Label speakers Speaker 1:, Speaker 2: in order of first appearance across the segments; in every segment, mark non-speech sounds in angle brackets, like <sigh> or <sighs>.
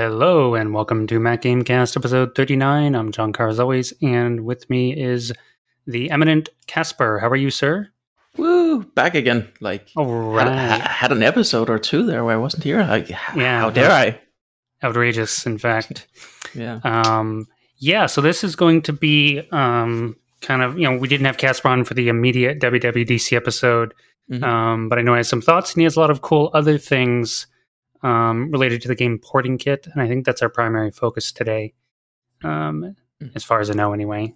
Speaker 1: Hello and welcome to Mac Gamecast episode 39. I'm Jon Carr as always, and with me is the eminent Casper. How are you, sir?
Speaker 2: Woo! Back again. Like,
Speaker 1: All right.
Speaker 2: had, had an episode or two there where I wasn't here. Like,
Speaker 1: Yeah.
Speaker 2: how dare I?
Speaker 1: Outrageous, in fact. <laughs>
Speaker 2: Yeah.
Speaker 1: Um, yeah, so this is going to be um, kind of, you know, we didn't have Casper on for the immediate WWDC episode,
Speaker 2: Mhm.
Speaker 1: um, but I know he has some thoughts and he has a lot of cool other things um, related to the game Porting Kit, and I think that's our primary focus today, um,
Speaker 2: Mhm.
Speaker 1: as far as I know, anyway.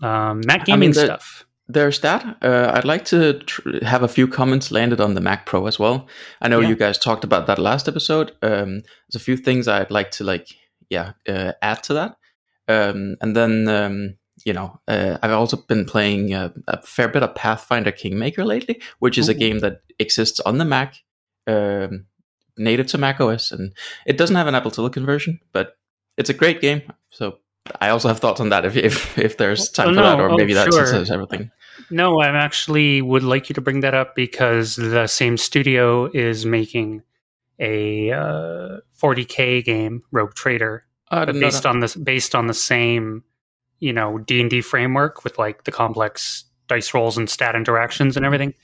Speaker 1: Um, Mac
Speaker 2: I
Speaker 1: gaming
Speaker 2: mean, the-
Speaker 1: stuff.
Speaker 2: There's that. Uh, I'd like to tr- have a few comments landed on the Mac Pro as well. I know
Speaker 1: Yeah.
Speaker 2: you guys talked about that last episode. Um, there's a few things I'd like to like, yeah, uh, add to that. Um, and then, um, you know, uh, I've also been playing uh, a fair bit of Pathfinder Kingmaker lately, which is a game that exists on the Mac, um, native to Mac OS, and it doesn't have an Apple Silicon version, but it's a great game. So I also have thoughts on that if if, if there's time
Speaker 1: Oh,
Speaker 2: for that, or
Speaker 1: Oh,
Speaker 2: maybe that
Speaker 1: sure.
Speaker 2: says everything.
Speaker 1: No, I actually would like you to bring that up because the same studio is making a uh, 40k game, Rogue Trader,
Speaker 2: Oh, I
Speaker 1: but
Speaker 2: didn't know
Speaker 1: based on this based on the same, you know, D and D framework with like the complex dice rolls and stat interactions and everything.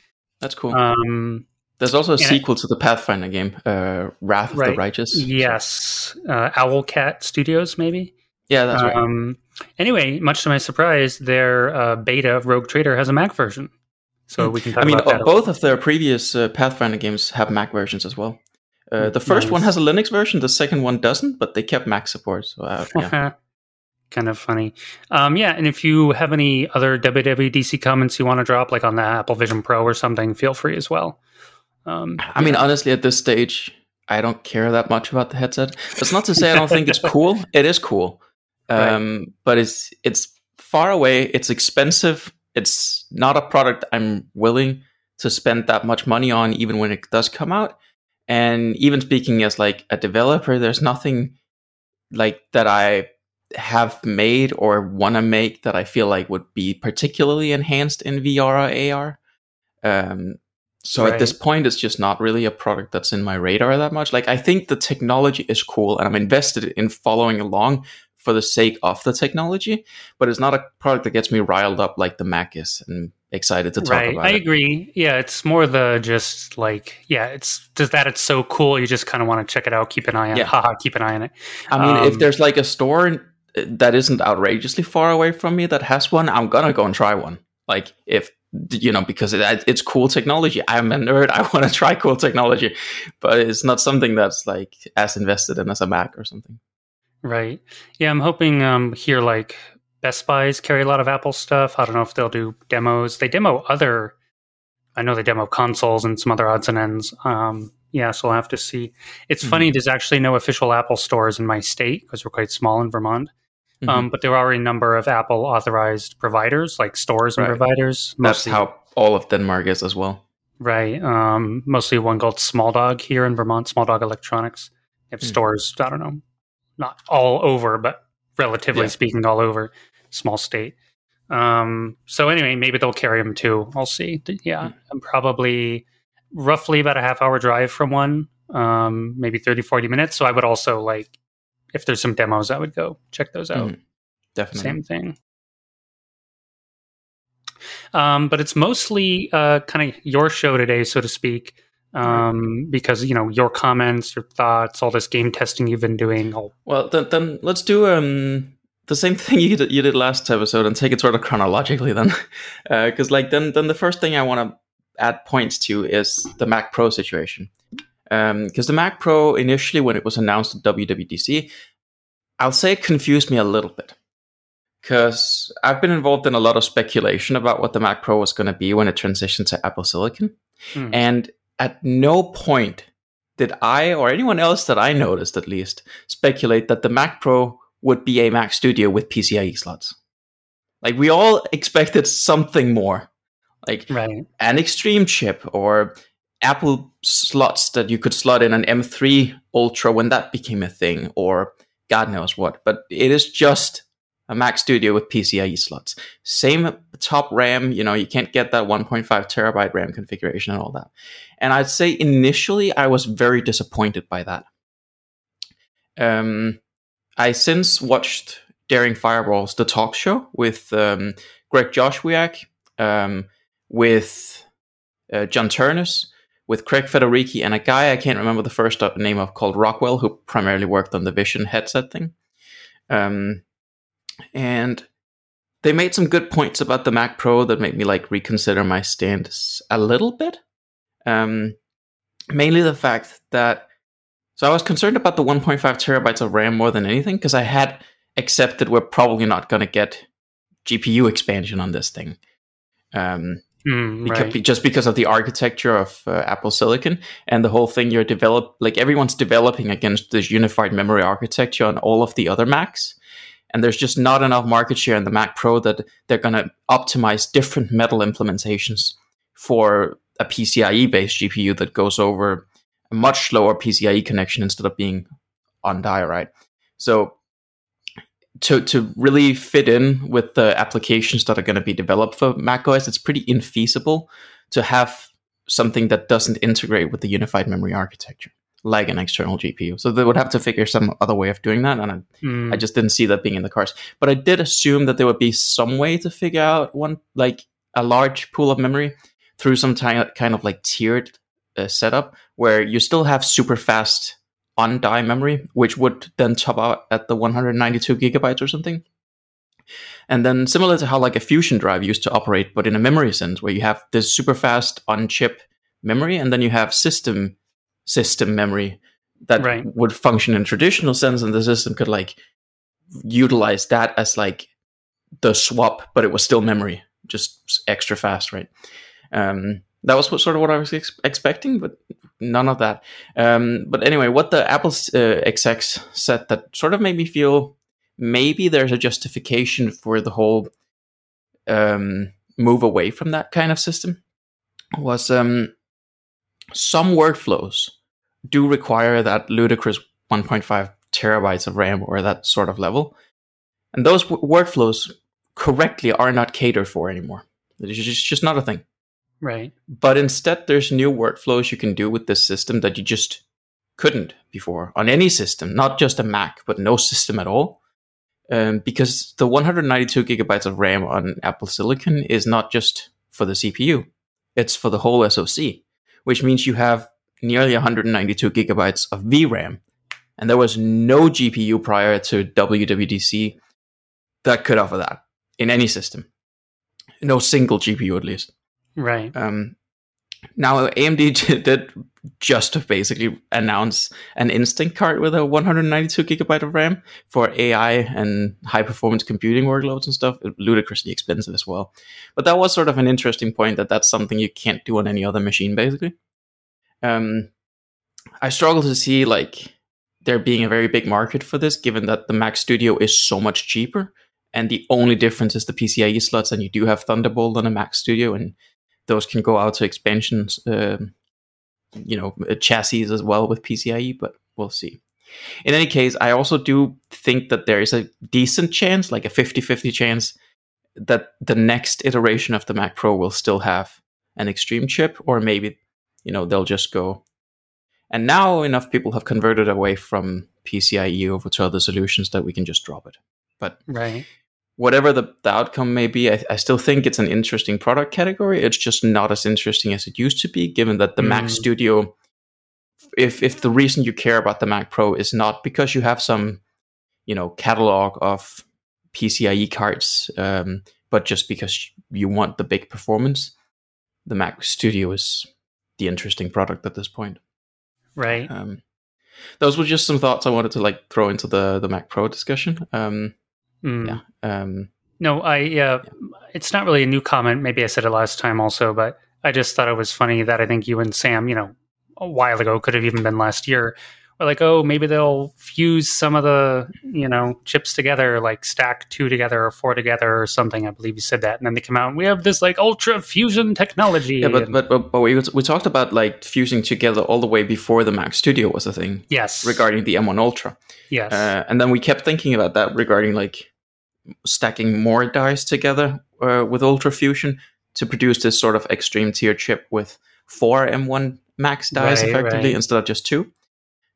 Speaker 2: That's cool.
Speaker 1: Um,
Speaker 2: There's also a
Speaker 1: and
Speaker 2: sequel to the Pathfinder game, uh, Wrath of the Righteous.
Speaker 1: yes, uh, Owlcat Studios, maybe.
Speaker 2: Yeah, that's right.
Speaker 1: Um, anyway, much to my surprise, their uh, beta Rogue Trader has a Mac version, so
Speaker 2: Hmm.
Speaker 1: we can talk
Speaker 2: I mean, both of their previous uh, Pathfinder games have Mac versions as well. Uh, the first
Speaker 1: Nice.
Speaker 2: one has a Linux version, the second one doesn't, but they kept Mac support. So uh, <laughs> yeah.
Speaker 1: kind of funny. Um, yeah, and if you have any other WWDC comments you want to drop, like on the Apple Vision Pro or something, feel free as well. Um,
Speaker 2: I mean, honestly, at this stage, I don't care that much about the headset. That's not to say I don't think it's <laughs> cool. It is cool, um, but it's it's far away. It's expensive. It's not a product I'm willing to spend that much money on, even when it does come out. And even speaking as like a developer, there's nothing like that I have made or want to make that I feel like would be particularly enhanced in VR or AR. Um, so at this point, it's just not really a product that's in my radar that much. Like I think the technology is cool, and I'm invested in following along for the sake of the technology. But it's not a product that gets me riled up like the Mac is, and excited to talk
Speaker 1: right,
Speaker 2: about
Speaker 1: I
Speaker 2: it.
Speaker 1: agree. Yeah, it's more the just like yeah, it's just that it's so cool. You just kind of want to check it out, keep an eye on
Speaker 2: Yeah.
Speaker 1: it. Haha, keep an eye on it.
Speaker 2: I mean, if
Speaker 1: Um,
Speaker 2: there's like a store that isn't outrageously far away from me that has one, I'm gonna go and try one. Like if you know, because it, it's cool technology. I'm a nerd. <laughs> I want to try cool technology, but it's not something that's like as invested in as a Mac or something.
Speaker 1: Right. Yeah, I'm hoping um here like Best Buys carry a lot of Apple stuff. I don't know if they'll do demos. They demo other I know they demo consoles and some other odds and ends. Um yeah, so we'll have to see. It's
Speaker 2: Mhm.
Speaker 1: funny, there's actually no official Apple stores in my state because we're quite small in Vermont.
Speaker 2: Mhm.
Speaker 1: Um, but there are a number of Apple authorized providers, like stores and
Speaker 2: Right.
Speaker 1: providers.
Speaker 2: That's how all of Denmark is as well.
Speaker 1: Right. Um, mostly one called Small Dog here in Vermont, Small Dog Electronics. They have
Speaker 2: Hmm.
Speaker 1: stores, I don't know, not all over, but relatively
Speaker 2: Yeah.
Speaker 1: speaking, all over. Small state. Um, so anyway, maybe they'll carry them too. I'll see. Yeah,
Speaker 2: Hmm.
Speaker 1: I'm probably roughly about a half hour drive from one, um, maybe 30, 40 minutes. So I would also like, if there's some demos, I would go check those out.
Speaker 2: Mhm. Definitely.
Speaker 1: Same thing. Um, but it's mostly uh, kind of your show today, so to speak, um, because you know your comments, your thoughts, all this game testing you've been doing. All,
Speaker 2: Well, then, then let's do um the same <laughs> thing you did, you did last episode and take it sort of chronologically then, <laughs> because like then then the first thing I want to add points to is the Mac Pro situation, because the Mac Pro initially when it was announced at WWDC, I'll say it confused me a little bit. Because I've been involved in a lot of speculation about what the Mac Pro was going to be when it transitioned to Apple Silicon.
Speaker 1: Hmm.
Speaker 2: And at no point did I or anyone else that I noticed at least speculate that the Mac Pro would be a Mac Studio with PCIe slots. Like we all expected something more, like
Speaker 1: right,
Speaker 2: an Extreme chip or Apple slots that you could slot in an M3 Ultra when that became a thing, or God knows what. But it is just a Mac Studio with PCIe slots. Same top RAM, you know, you can't get that 1.5 terabyte RAM configuration and all that. And I'd say initially I was very disappointed by that. Um, I since watched Daring Fireballs, the talk show with um, Greg Joswiak, um, with uh, John Ternus, with Craig Federighi, and a guy I can't remember the first name of called Rockwell, who primarily worked on the Vision headset thing. Um, and they made some good points about the Mac Pro that made me like reconsider my stance a little bit. Um, mainly the fact that so I was concerned about the 1.5 terabytes of RAM more than anything because I had accepted we're probably not going to get GPU expansion on this thing. Um,
Speaker 1: Mm,
Speaker 2: because,
Speaker 1: right.
Speaker 2: just because of the architecture of uh, Apple Silicon and the whole thing you're develop like everyone's developing against this unified memory architecture on all of the other Macs and there's just not enough market share in the Mac Pro that they're going to optimize different metal implementations for a PCIe based GPU that goes over a much slower PCIe connection instead of being on die, right? So to to really fit in with the applications that are going to be developed for macOS, it's pretty infeasible to have something that doesn't integrate with the unified memory architecture, like an external GPU. So they would have to figure some other way of doing that, and I,
Speaker 1: Mm,
Speaker 2: I just didn't see that being in the cards. But I did assume that there would be some way to figure out one like a large pool of memory through some ti- kind of like tiered uh, setup where you still have super fast on die memory, which would then top out at the 192 gigabytes or something. And then similar to how like a fusion drive used to operate, but in a memory sense, where you have this super fast on chip memory, and then you have system system memory that
Speaker 1: Right.
Speaker 2: would function in traditional sense, and the system could like utilize that as like the swap, but it was still memory, just extra fast, right? Um, that was what, sort of what I was ex- expecting, but none of that. Um, but anyway, what the Apple uh, execs said that sort of made me feel maybe there's a justification for the whole um, move away from that kind of system was um, some workflows do require that ludicrous 1.5 terabytes of RAM or that sort of level. And those w- workflows correctly are not catered for anymore. It's just, just not a thing.
Speaker 1: Right.
Speaker 2: But instead, there's new workflows you can do with this system that you just couldn't before on any system, not just a Mac, but no system at all. Um, because the 192 gigabytes of RAM on Apple Silicon is not just for the CPU, it's for the whole SoC, which means you have nearly 192 gigabytes of VRAM. And there was no GPU prior to WWDC that could offer that in any system. No single GPU, at least.
Speaker 1: Right.
Speaker 2: Um, now AMD <laughs> did just basically announce an Instinct card with a 192 gigabyte of RAM for AI and high performance computing workloads and stuff. Ludicrously expensive as well, but that was sort of an interesting point that that's something you can't do on any other machine, basically. Um, I struggle to see like there being a very big market for this, given that the Mac Studio is so much cheaper, and the only difference is the PCIe slots, and you do have Thunderbolt on a Mac Studio, and those can go out to expansions, um, you know, uh, chassis as well with PCIe, but we'll see. In any case, I also do think that there is a decent chance, like a 50 50 chance, that the next iteration of the Mac Pro will still have an extreme chip, or maybe, you know, they'll just go. And now enough people have converted away from PCIe over to other solutions that we can just drop it. But
Speaker 1: Right.
Speaker 2: Whatever the, the outcome may be, I, I still think it's an interesting product category. It's just not as interesting as it used to be, given that the Mac
Speaker 1: Mm.
Speaker 2: Studio, if if the reason you care about the Mac Pro is not because you have some, you know, catalog of PCIe cards, um, but just because you want the big performance, the Mac Studio is the interesting product at this point.
Speaker 1: Right.
Speaker 2: Um, those were just some thoughts I wanted to like throw into the the Mac Pro discussion. Um,
Speaker 1: Mm.
Speaker 2: yeah. Um,
Speaker 1: No, I yeah, it's not really a new comment. Maybe I said it last time also, but I just thought it was funny that I think you and Sam, you know, a while ago could have even been last year, were like, oh, maybe they'll fuse some of the you know chips together, like stack two together or four together or something. I believe you said that, and then they come out and we have this like ultra fusion technology.
Speaker 2: Yeah, but but but, but we we talked about like fusing together all the way before the Mac Studio was a thing
Speaker 1: yes,
Speaker 2: regarding the M1 Ultra,
Speaker 1: yes,
Speaker 2: uh, and then we kept thinking about that regarding like stacking more dies together uh, with Ultra Fusion to produce this sort of extreme tier chip with four M1 Max dies
Speaker 1: Right,
Speaker 2: effectively
Speaker 1: right.
Speaker 2: instead of just two.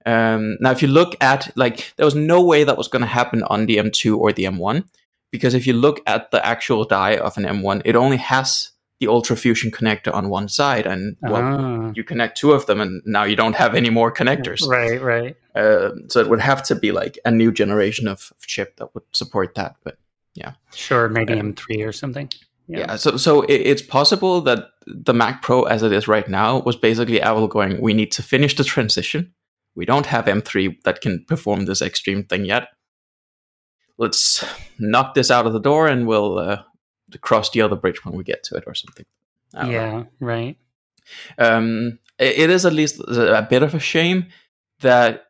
Speaker 2: Um, now, if you look at like, there was no way that was going to happen on the M2 or the M1 because if you look at the actual die of an M1, it only has the Ultra Fusion connector on one side, and well,
Speaker 1: Ah.
Speaker 2: you connect two of them, and now you don't have any more connectors.
Speaker 1: Right, right.
Speaker 2: Uh, so it would have to be like a new generation of, chip that would support that. But yeah,
Speaker 1: Sure, maybe
Speaker 2: Um,
Speaker 1: M3 or something.
Speaker 2: yeah, so so it, it's possible that the Mac Pro, as it is right now, was basically Apple going, "We need to finish the transition. We don't have M3 that can perform this extreme thing yet. Let's knock this out of the door, and we'll uh, cross the other bridge when we get to it, or something." Don't know.
Speaker 1: Yeah, right.
Speaker 2: um, it, it is at least a bit of a shame that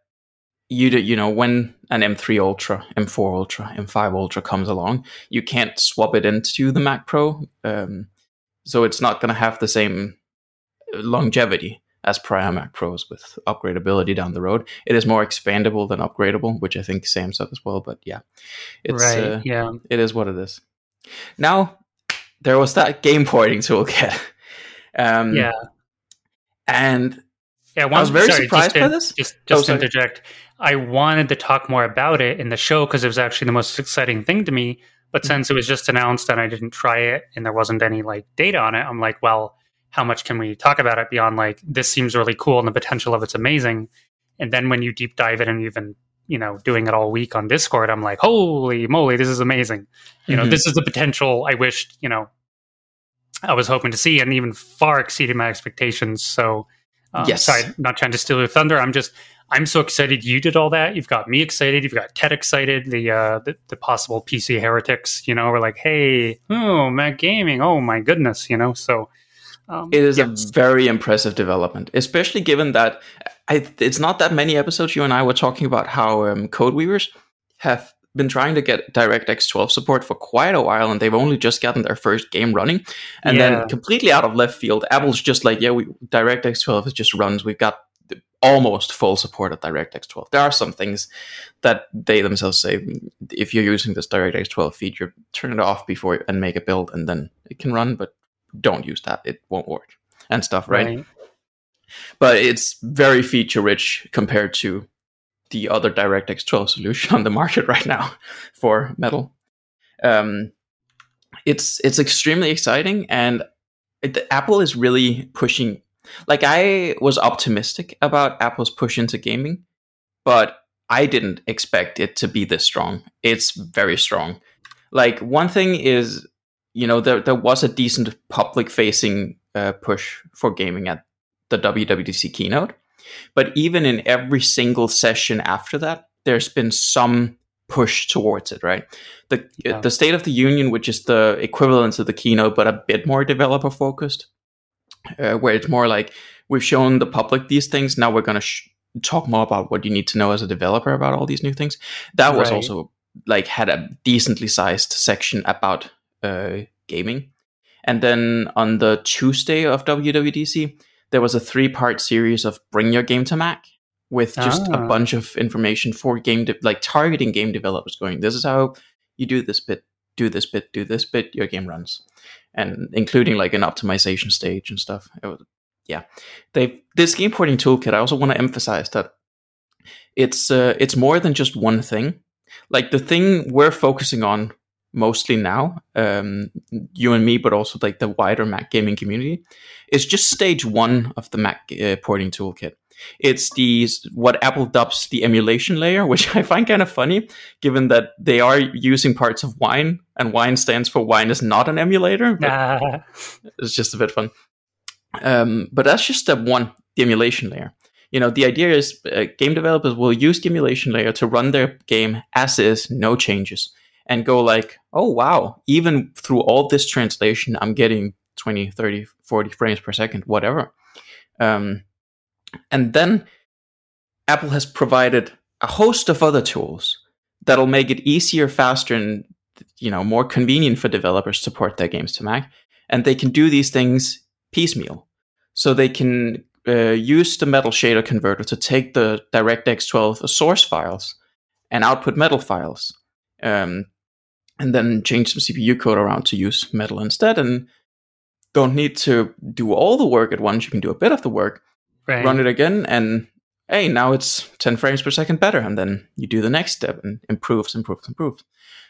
Speaker 2: you do, you know when an M3 Ultra, M4 Ultra, M5 Ultra comes along, you can't swap it into the Mac Pro, um, so it's not going to have the same longevity as prior Mac Pros with upgradability down the road. It is more expandable than upgradable, which I think Sam said as well. But yeah, it's
Speaker 1: right.
Speaker 2: uh,
Speaker 1: yeah.
Speaker 2: it is what it is. Now there was that game porting <laughs> toolkit. Um,
Speaker 1: Yeah.
Speaker 2: and
Speaker 1: Yeah,
Speaker 2: I was very
Speaker 1: sorry,
Speaker 2: surprised
Speaker 1: to,
Speaker 2: by this.
Speaker 1: Just,
Speaker 2: Oh,
Speaker 1: just to
Speaker 2: sorry.
Speaker 1: interject, I wanted to talk more about it in the show because it was actually the most exciting thing to me. But
Speaker 2: Mm-hmm.
Speaker 1: since it was just announced and I didn't try it and there wasn't any like data on it, I'm like, well, how much can we talk about it beyond like this seems really cool and the potential of it's amazing? And then when you deep dive it and you've been, you know, doing it all week on Discord, I'm like, holy moly, this is amazing. You know,
Speaker 2: Mhm.
Speaker 1: this is the potential I wished, you know, I was hoping to see and even far exceeded my expectations. So, um,
Speaker 2: Yes.
Speaker 1: sorry, not trying to steal your thunder. I'm just, I'm so excited you did all that. You've got me excited. You've got Ted excited. The uh, the, the possible PC heretics, you know, we're like, hey, oh, Mac Gaming. Oh my goodness, you know. So, um,
Speaker 2: It is
Speaker 1: yes.
Speaker 2: a very impressive development, especially given that I, it's not that many episodes you and I were talking about how um, CodeWeavers have been trying to get DirectX 12 support for quite a while, and they've only just gotten their first game running. And
Speaker 1: Yeah.
Speaker 2: then, completely out of left field, Apple's just like, yeah, we, DirectX 12 is just runs. We've got almost full support of DirectX 12. There are some things that they themselves say if you're using this DirectX 12 feature, turn it off before and make a build, and then it can run. But don't use that; it won't work and stuff, right? but it's very feature rich compared to the other DirectX 12 solution on the market <laughs> right now for Metal. Um, it's it's extremely exciting, and it, Apple is really pushing. Like I was optimistic about Apple's push into gaming, but I didn't expect it to be this strong. It's very strong. Like one thing is, you know, there there was a decent public facing uh, push for gaming at the WWDC keynote. But even in every single session after that, there's been some push towards it, right? The
Speaker 1: Yeah.
Speaker 2: the State of the Union, which is the equivalent of the keynote, but a bit more developer focused, uh, where it's more like we've shown the public these things. Now we're going to sh- talk more about what you need to know as a developer about all these new things. That was
Speaker 1: Right.
Speaker 2: also like had a decently sized section about gaming. And then on the Tuesday of WWDC, there was a three part series of Bring Your Game to Mac with just a
Speaker 1: Ah.
Speaker 2: bunch of information for game, de- like targeting game developers going, this is how you do this bit, do this bit, do this bit, your game runs. And including like an optimization stage and stuff. It was, yeah. They this game porting toolkit, I also want to emphasize that it's uh, it's more than just one thing. Like the thing we're focusing on mostly now, um, you and me, but also like the wider Mac gaming community, is just stage one of the Mac uh, porting toolkit. It's the what Apple dubs the emulation layer, <laughs> which I find kind of funny, given that they are using parts of Wine, and Wine stands for Wine is not an emulator. But
Speaker 1: Ah, <laughs>
Speaker 2: it's just a bit fun. Um, but that's just step one, the emulation layer. You know, the idea is uh, game developers will use the emulation layer to run their game as is, no changes, and go like, oh wow, even through all this translation, I'm getting 20, 30, 40 frames per second, whatever. Um, and then Apple has provided a host of other tools that'll make it easier, faster, and you know more convenient for developers to port their games to Mac. And they can do these things piecemeal, so they can uh, use the Metal shader converter to take the DirectX 12 source files and output Metal files, um, and then change some CPU code around to use Metal instead. And don't need to do all the work at once. You can do a bit of the work,
Speaker 1: right.
Speaker 2: run it again, and hey, now it's 10 frames per second better. And then you do the next step and improves, improves, improves.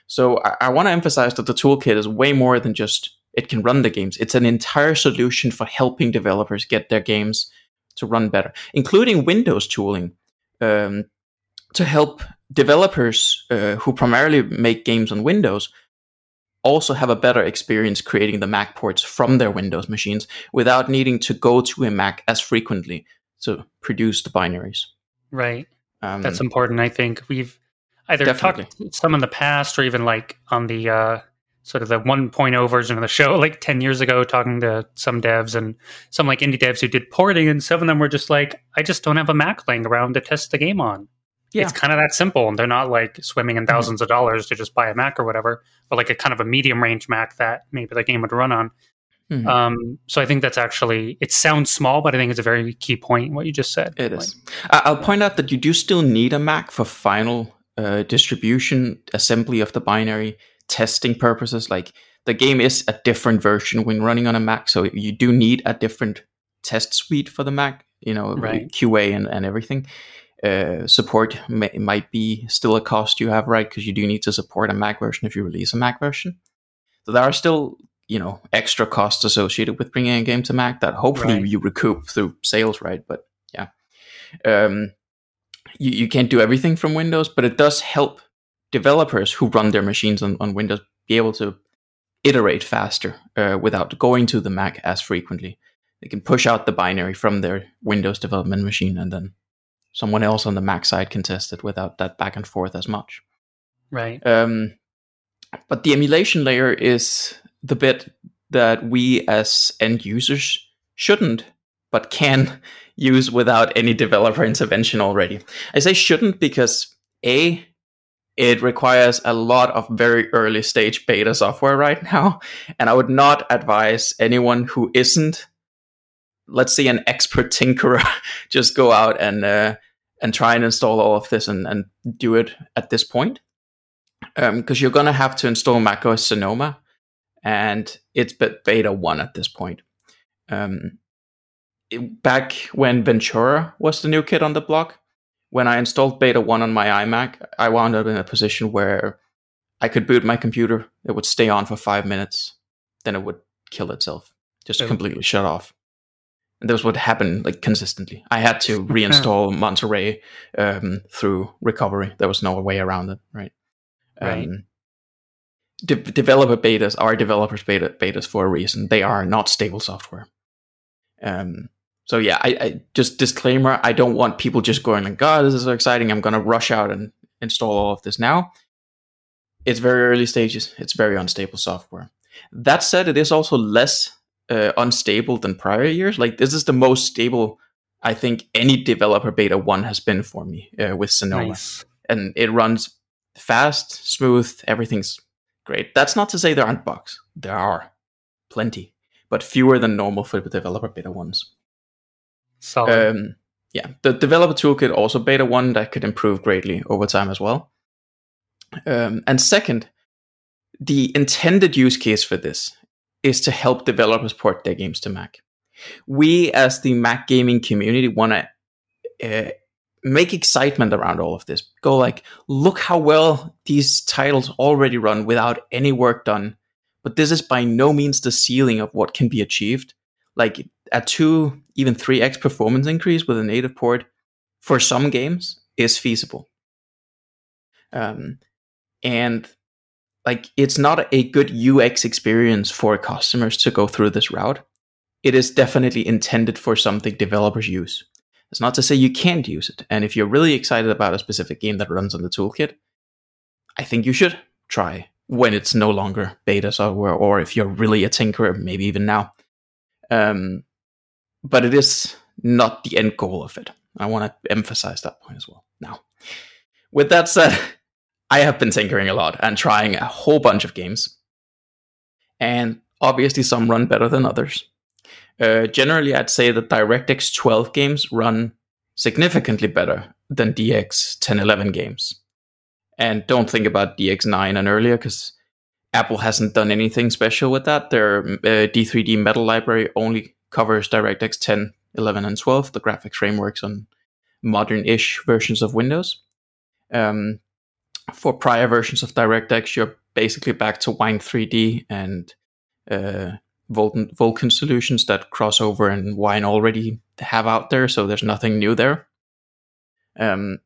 Speaker 2: So I, I want to emphasize that the toolkit is way more than just it can run the games. It's an entire solution for helping developers get their games to run better, including Windows tooling um, to help developers uh, who primarily make games on Windows also have a better experience creating the Mac ports from their Windows machines without needing to go to a Mac as frequently to produce the binaries.
Speaker 1: Right. Um, That's important. I think we've either definitely. talked some in the past or even like on the uh, sort of the 1.0 version of the show, <laughs> like 10 years ago, talking to some devs and some like indie devs who did porting, and some of them were just like, I just don't have a Mac laying around to test the game on. Yeah. It's kind of that simple. And they're not like swimming in 1000s mm-hmm. of dollars to just buy a Mac or whatever, but like a kind of a medium range Mac that maybe the game would run on. Mm-hmm. Um, so I think that's actually it sounds small, but I think it's a very key point what you just said.
Speaker 2: It is. I'll point out that you do still need a Mac for final uh, distribution, assembly of the binary, testing purposes. Like the game is a different version when running on a Mac, so you do need a different test suite for the Mac. You know, right. QA and, and everything. Uh, support may, might be still a cost you have, right? Because you do need to support a Mac version if you release a Mac version. So there are still you know extra costs associated with bringing a game to Mac that hopefully right. you recoup through sales, right? But yeah, um, you you can't do everything from Windows, but it does help developers who run their machines on, on Windows be able to iterate faster uh, without going to the Mac as frequently. They can push out the binary from their Windows development machine, and then someone else on the Mac side can test it without that back and forth as much.
Speaker 1: Right.
Speaker 2: Um, but the emulation layer is the bit that we as end users shouldn't but can <laughs> use without any developer intervention already. I say shouldn't because A, it requires a lot of very early stage beta software right <laughs> now. And I would not advise anyone who isn't, let's say, an expert tinkerer, <laughs> just go out and uh, and try and install all of this and, and do it at this point. Because um, you're going to have to install macOS Sonoma and it's beta one at this point. Um, it, back when Ventura was the new kid on the block, when I installed beta one on my iMac, I wound up in a position where I could boot my computer, it would stay on for five minutes, then it would kill itself, just oh. completely shut off. And that was what happened like consistently. I had to <laughs> reinstall Monterey um, through recovery. There was no way around it, right?
Speaker 1: Right. Um,
Speaker 2: de- developer betas are developers beta betas for a reason. They are not stable software. Um, so yeah, I, I, just disclaimer: I don't want people just going like, "God, this is so exciting! I'm going to rush out and install all of this now." It's very early stages. It's very unstable software. That said, it is also less uh, unstable than prior years. Like this is the most stable I think any developer beta one has been for me uh, with Sonoma, nice. and it runs fast, smooth. Everything's great. That's not to say there aren't bugs. There are plenty, but fewer than normal for the developer beta ones.
Speaker 1: So,
Speaker 2: um, yeah, the developer toolkit also beta one that could improve greatly over time as well. Um, and second, the intended use case for this is to help developers port their games to Mac. We, as the Mac gaming community, want to uh, make excitement around all of this. Go like, look how well these titles already run without any work done. But this is by no means the ceiling of what can be achieved. Like a two, even 3x performance increase with a native port for some games is feasible. Um, and like it's not a good UX experience for customers to go through this route. It is definitely intended for something developers use. It's not to say you can't use it. And if you're really excited about a specific game that runs on the toolkit, I think you should try when it's no longer beta software, or if you're really a tinkerer, maybe even now. Um, but it is not the end goal of it. I want to emphasize that point as well. Now, with that said, I have been tinkering a lot and trying a whole bunch of games. And obviously, some run better than others. Uh, generally, I'd say that DirectX 12 games run significantly better than DX 1011 games. And don't think about DX 9 and earlier because Apple hasn't done anything special with that. Their uh, D3D metal library only covers DirectX 10, 11, and 12, the graphics frameworks on modern-ish versions of Windows. Um, for prior versions of DirectX, you're basically back to Wine 3D and uh, Vulkan, Vulkan solutions that CrossOver and Wine already have out there, so there's nothing new there. Um,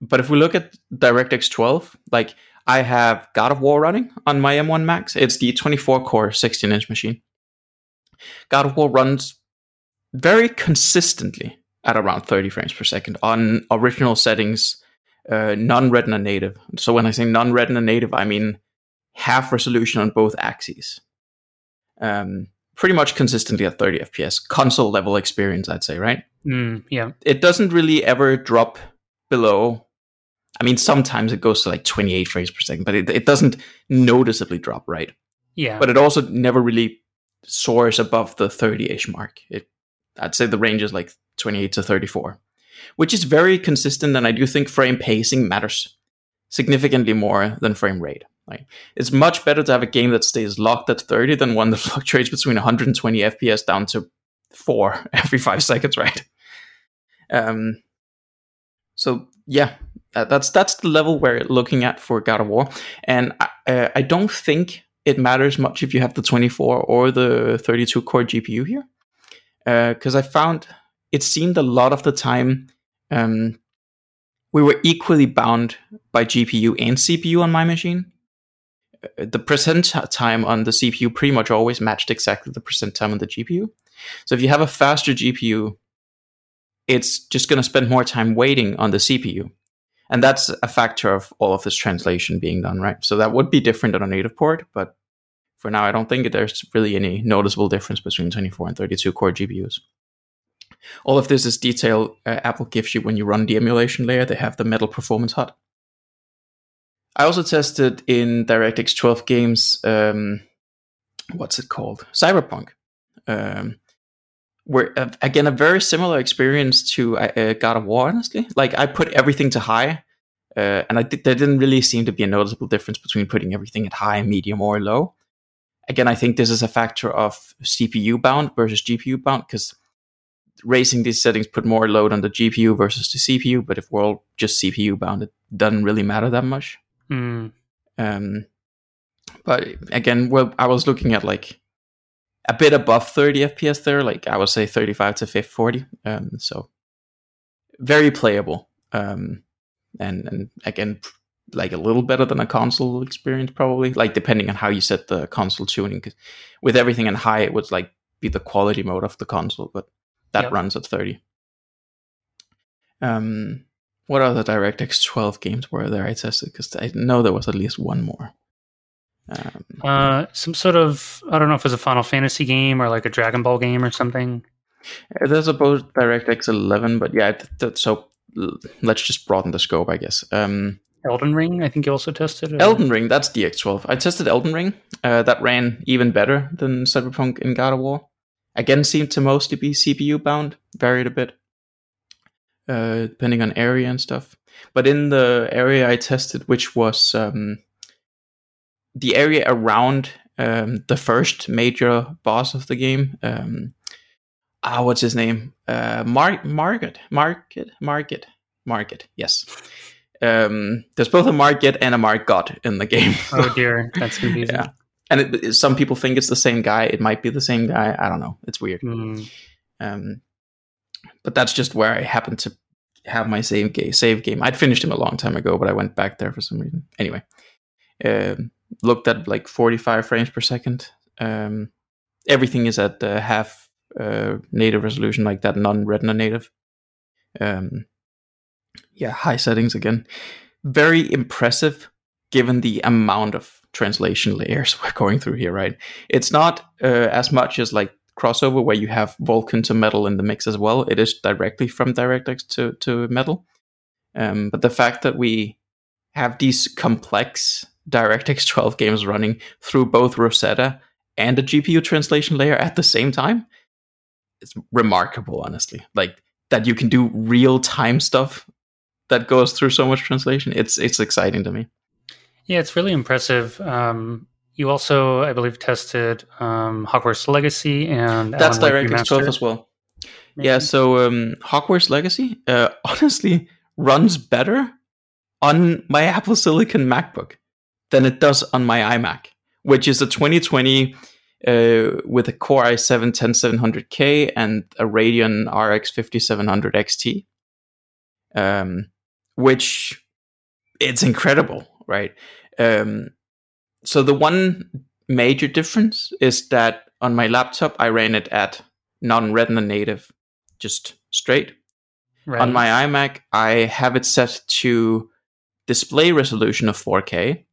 Speaker 2: but if we look at DirectX 12, like I have God of War running on my M1 Max. It's the 24 core 16 inch machine. God of War runs very consistently at around 30 frames per second on original settings, uh, non Retina native. So when I say non Retina native, I mean half resolution on both axes. Um, pretty much consistently at 30 FPS, console level experience, I'd say, right?
Speaker 1: Mm, yeah.
Speaker 2: It doesn't really ever drop below. I mean, sometimes it goes to like 28 frames per second, but it, it doesn't noticeably drop, right?
Speaker 1: Yeah.
Speaker 2: But it also never really soars above the 30 ish mark. It, I'd say the range is like 28 to 34, which is very consistent. And I do think frame pacing matters significantly more than frame rate. Like, it's much better to have a game that stays locked at 30 than one that <laughs> fluctuates between 120 FPS down to four <laughs> every five seconds, right? Um, so yeah, that's that's the level we're looking at for God of War, and I, uh, I don't think it matters much if you have the 24 or the 32 core GPU here, because uh, I found it seemed a lot of the time um, we were equally bound by GPU and CPU on my machine. Uh, the percent time on the CPU pretty much always matched exactly the percent time on the GPU. So if you have a faster GPU, it's just going to spend more time waiting on the CPU. And that's a factor of all of this translation being done, right? So that would be different on a native port, but for now, I don't think there's really any noticeable difference between 24 and 32 core GPUs. All of this is detail uh, Apple gives you when you run the emulation layer. They have the Metal Performance HUD. I also tested in DirectX 12 games, um, what's it called? Cyberpunk. Um, where uh, again a very similar experience to uh, uh, God of War. Honestly, like I put everything to high, uh, and I did, there didn't really seem to be a noticeable difference between putting everything at high, medium, or low. Again, I think this is a factor of CPU bound versus GPU bound because raising these settings put more load on the GPU versus the CPU. But if we're all just CPU bound, it doesn't really matter that much.
Speaker 1: Mm.
Speaker 2: Um, but again, well, I was looking at like a bit above 30 FPS there, like I would say 35 to 50, 40. Um, so very playable. Um, and, and again, like a little better than a console experience, probably. Like depending on how you set the console tuning. Cause with everything in high, it would like be the quality mode of the console, but that yep. runs at 30. Um, what other DirectX 12 games were there I tested? Because I know there was at least one more.
Speaker 1: Um, uh, some sort of I don't know if it was a Final Fantasy game or like a Dragon Ball game or something.
Speaker 2: There's a both DirectX 11, but yeah, th- th- so let's just broaden the scope, I guess. Um,
Speaker 1: Elden Ring, I think you also tested.
Speaker 2: Or? Elden Ring, that's DX12. I tested Elden Ring. Uh, that ran even better than Cyberpunk in God of War. Again, seemed to mostly be CPU bound, varied a bit, uh, depending on area and stuff. But in the area I tested, which was um, the area around um, the first major boss of the game. Um, ah, what's his name? Uh, Mar- Margit, Margit, Margit, Margit. Yes. Um, there's both a Margit and a Morgott in the game.
Speaker 1: oh dear, that's confusing. <laughs>
Speaker 2: yeah. And it, some people think it's the same guy. It might be the same guy. I don't know. It's weird. Mm. Um, but that's just where I happened to have my save game. Save game. I'd finished him a long time ago, but I went back there for some reason. Anyway, um, looked at like 45 frames per second. Um, everything is at uh, half uh, native resolution, like that non Retina native. Um, yeah, high settings again. Very impressive given the amount of translation layers <laughs> we're going through here, right? It's not uh, as much as like CrossOver where you have Vulkan to Metal in the mix as well. It is directly from DirectX to, to Metal. Um, but the fact that we have these complex DirectX <laughs> 12 games running through both Rosetta and the GPU translation layer at the same time. It's remarkable, honestly. Like that you can do real time stuff that goes through so much translation. It's it's exciting to me.
Speaker 1: Yeah, it's really impressive. Um, you also, I believe, tested um, Hogwarts Legacy and
Speaker 2: that's DirectX 12 as well.
Speaker 1: maybe?
Speaker 2: Yeah, so um, Hogwarts Legacy uh, <laughs> honestly runs better on my <laughs> Apple Silicon MacBook than it does on my iMac, which is a 2020 uh, with a Core i7 10700K and a Radeon RX 5700 XT, um, which it's incredible, right? Um, so the one major difference is that on my laptop I ran it at non-Retina native, just straight.
Speaker 1: right.
Speaker 2: On my iMac, I have it set to display resolution of 4K,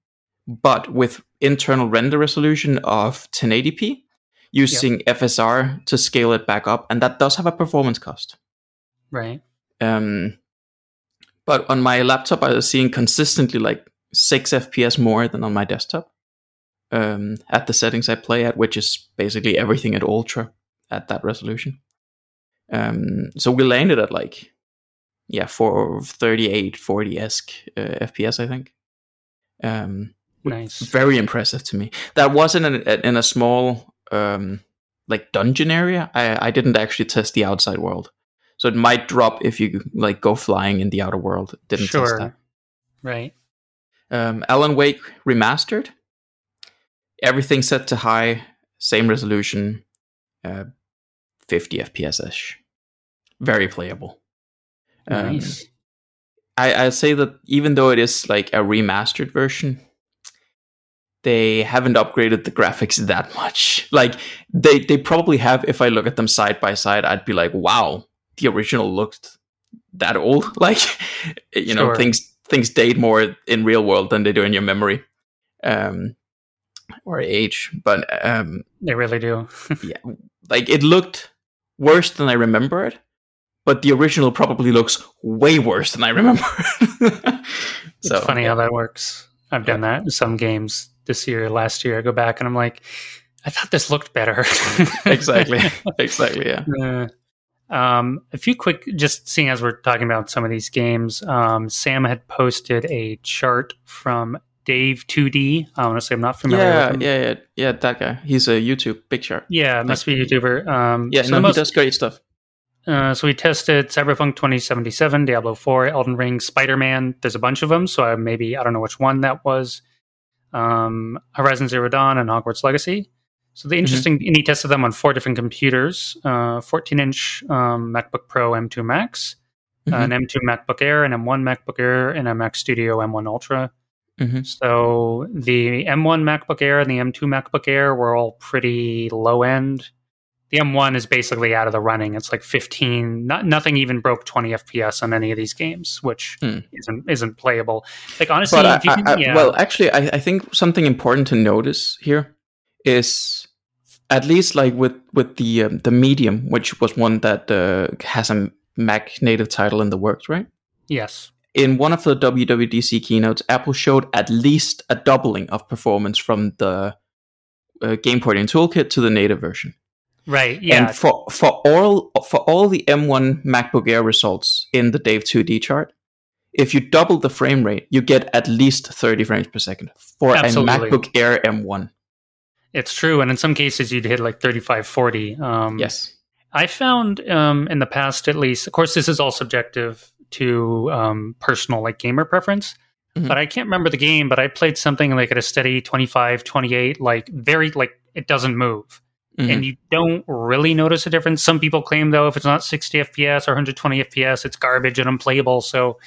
Speaker 2: but with internal render resolution of 1080p, using FSR to scale it back up, and that does have a performance cost.
Speaker 1: right.
Speaker 2: Um, but on my laptop, I was seeing consistently like six FPS more than on my desktop. Um, at the settings I play at, which is basically everything at ultra at that resolution. Um, so we landed at like, yeah, for 38, 40 esque uh, FPS, I think. Um,
Speaker 1: Nice.
Speaker 2: very impressive to me. That wasn't in, in a small um, like dungeon area. I, I didn't actually test the outside world, so it might drop if you like go flying in the outer world. Didn't test that.
Speaker 1: Right.
Speaker 2: Um, Alan Wake remastered. Everything set to high, same resolution, uh, 50 FPS ish. Very playable. Um,
Speaker 1: Nice.
Speaker 2: I, I say that even though it is like a remastered version, they haven't upgraded the graphics that much. <laughs> Like they they probably have. If I look at them side by side, I'd be like, wow, the original looked that old. <laughs> Like you know,
Speaker 1: Sure.
Speaker 2: things things date more in real world than they do in your memory. Um or age. But um
Speaker 1: they really do. <laughs>
Speaker 2: Yeah, like it looked worse than I remember it. But the original probably looks way worse than I remember. <laughs>
Speaker 1: it's funny how that works. I've done that in some games this year, last year. I go back and I'm like, I thought this looked better. <laughs>
Speaker 2: exactly, exactly. Yeah.
Speaker 1: Uh, um, a few quick, just seeing as we're talking about some of these games, um, Sam had posted a chart from Dave2D. Honestly, I'm not familiar
Speaker 2: Yeah,
Speaker 1: with him.
Speaker 2: yeah, yeah, yeah. That guy. He's a YouTube big shark.
Speaker 1: Yeah, must be a YouTuber. Um,
Speaker 2: Yeah,
Speaker 1: so
Speaker 2: no,
Speaker 1: the
Speaker 2: he does great stuff.
Speaker 1: Uh, so we tested Cyberpunk 2077, Diablo 4, Elden Ring, Spider Man. There's a bunch of them, so I maybe I don't know which one that was. Um, Horizon Zero Dawn and Hogwarts Legacy. So the interesting, and he tested them on four different computers: uh, 14 inch um, MacBook Pro M2 Max,
Speaker 2: Mhm.
Speaker 1: an M2 MacBook Air, an M1 MacBook Air, and a Mac Studio M1 Ultra.
Speaker 2: Mhm.
Speaker 1: So the M1 MacBook Air and the M2 MacBook Air were all pretty low end. The M1 is basically out of the running. It's like 15. Not, nothing even broke 20 FPS on any of these games, which
Speaker 2: Hmm.
Speaker 1: isn't isn't playable. Like honestly,
Speaker 2: But I,
Speaker 1: you can,
Speaker 2: I-
Speaker 1: yeah,
Speaker 2: well, actually, I, I think something important to notice here is at least like with with the um, the medium, which was one that uh, has a Mac native title in the works, right?
Speaker 1: yes,
Speaker 2: In one of the WWDC keynotes, Apple showed at least a doubling of performance from the uh, game porting toolkit to the native version.
Speaker 1: right, yeah,
Speaker 2: And for for all for all the M1 MacBook Air results in the Dave2D chart, if you double the frame rate, you get at least 30 frames per second for
Speaker 1: Absolutely.
Speaker 2: a MacBook Air M1.
Speaker 1: It's true. And in some cases, you'd hit like 35, 40. Um,
Speaker 2: Yes.
Speaker 1: I found um, in the past, at least, of course, this is all subjective to um, personal, like gamer preference.
Speaker 2: Mhm.
Speaker 1: But I can't remember the game, but I played something like at a steady 25, 28, like very, like it doesn't move.
Speaker 2: Mhm.
Speaker 1: And you don't really notice a difference. Some people claim, though, if it's not 60 FPS or 120 FPS, it's garbage and unplayable. So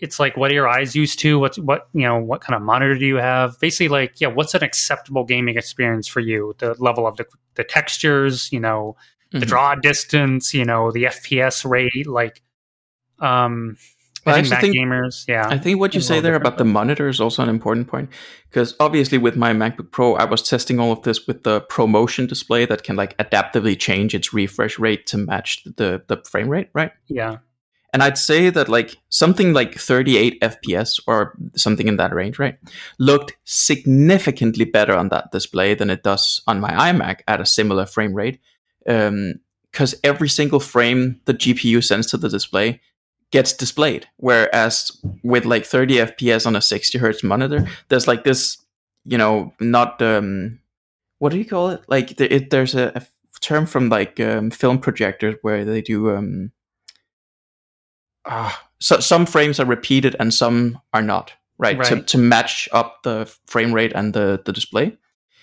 Speaker 1: it's like, what are your eyes used to? What's what, you know, what kind of monitor do you have? Basically, like, yeah, what's an acceptable gaming experience for you? The level of the, the textures, you know, the
Speaker 2: Mhm.
Speaker 1: draw distance, you know, the FPS rate, like um
Speaker 2: Well, I
Speaker 1: I think gamers, yeah.
Speaker 2: I think what you say there about the monitor is also an important point because obviously with my MacBook Pro, I was testing all of this with the ProMotion display that can like adaptively change its refresh rate to match the the frame rate, right?
Speaker 1: yeah.
Speaker 2: And I'd say that like something like 38 FPS or something in that range, right, looked significantly better on that display than it does on my iMac at a similar frame rate. Because every single frame the GPU sends to the display gets displayed. Whereas with like 30 FPS on a 60 hertz monitor, there's like this, you know, not um, what do you call it? Like it, there's a, a term from like um, film projectors where they do um, uh, so some frames are repeated and some are not right, right. To, to match up the frame rate and the, the display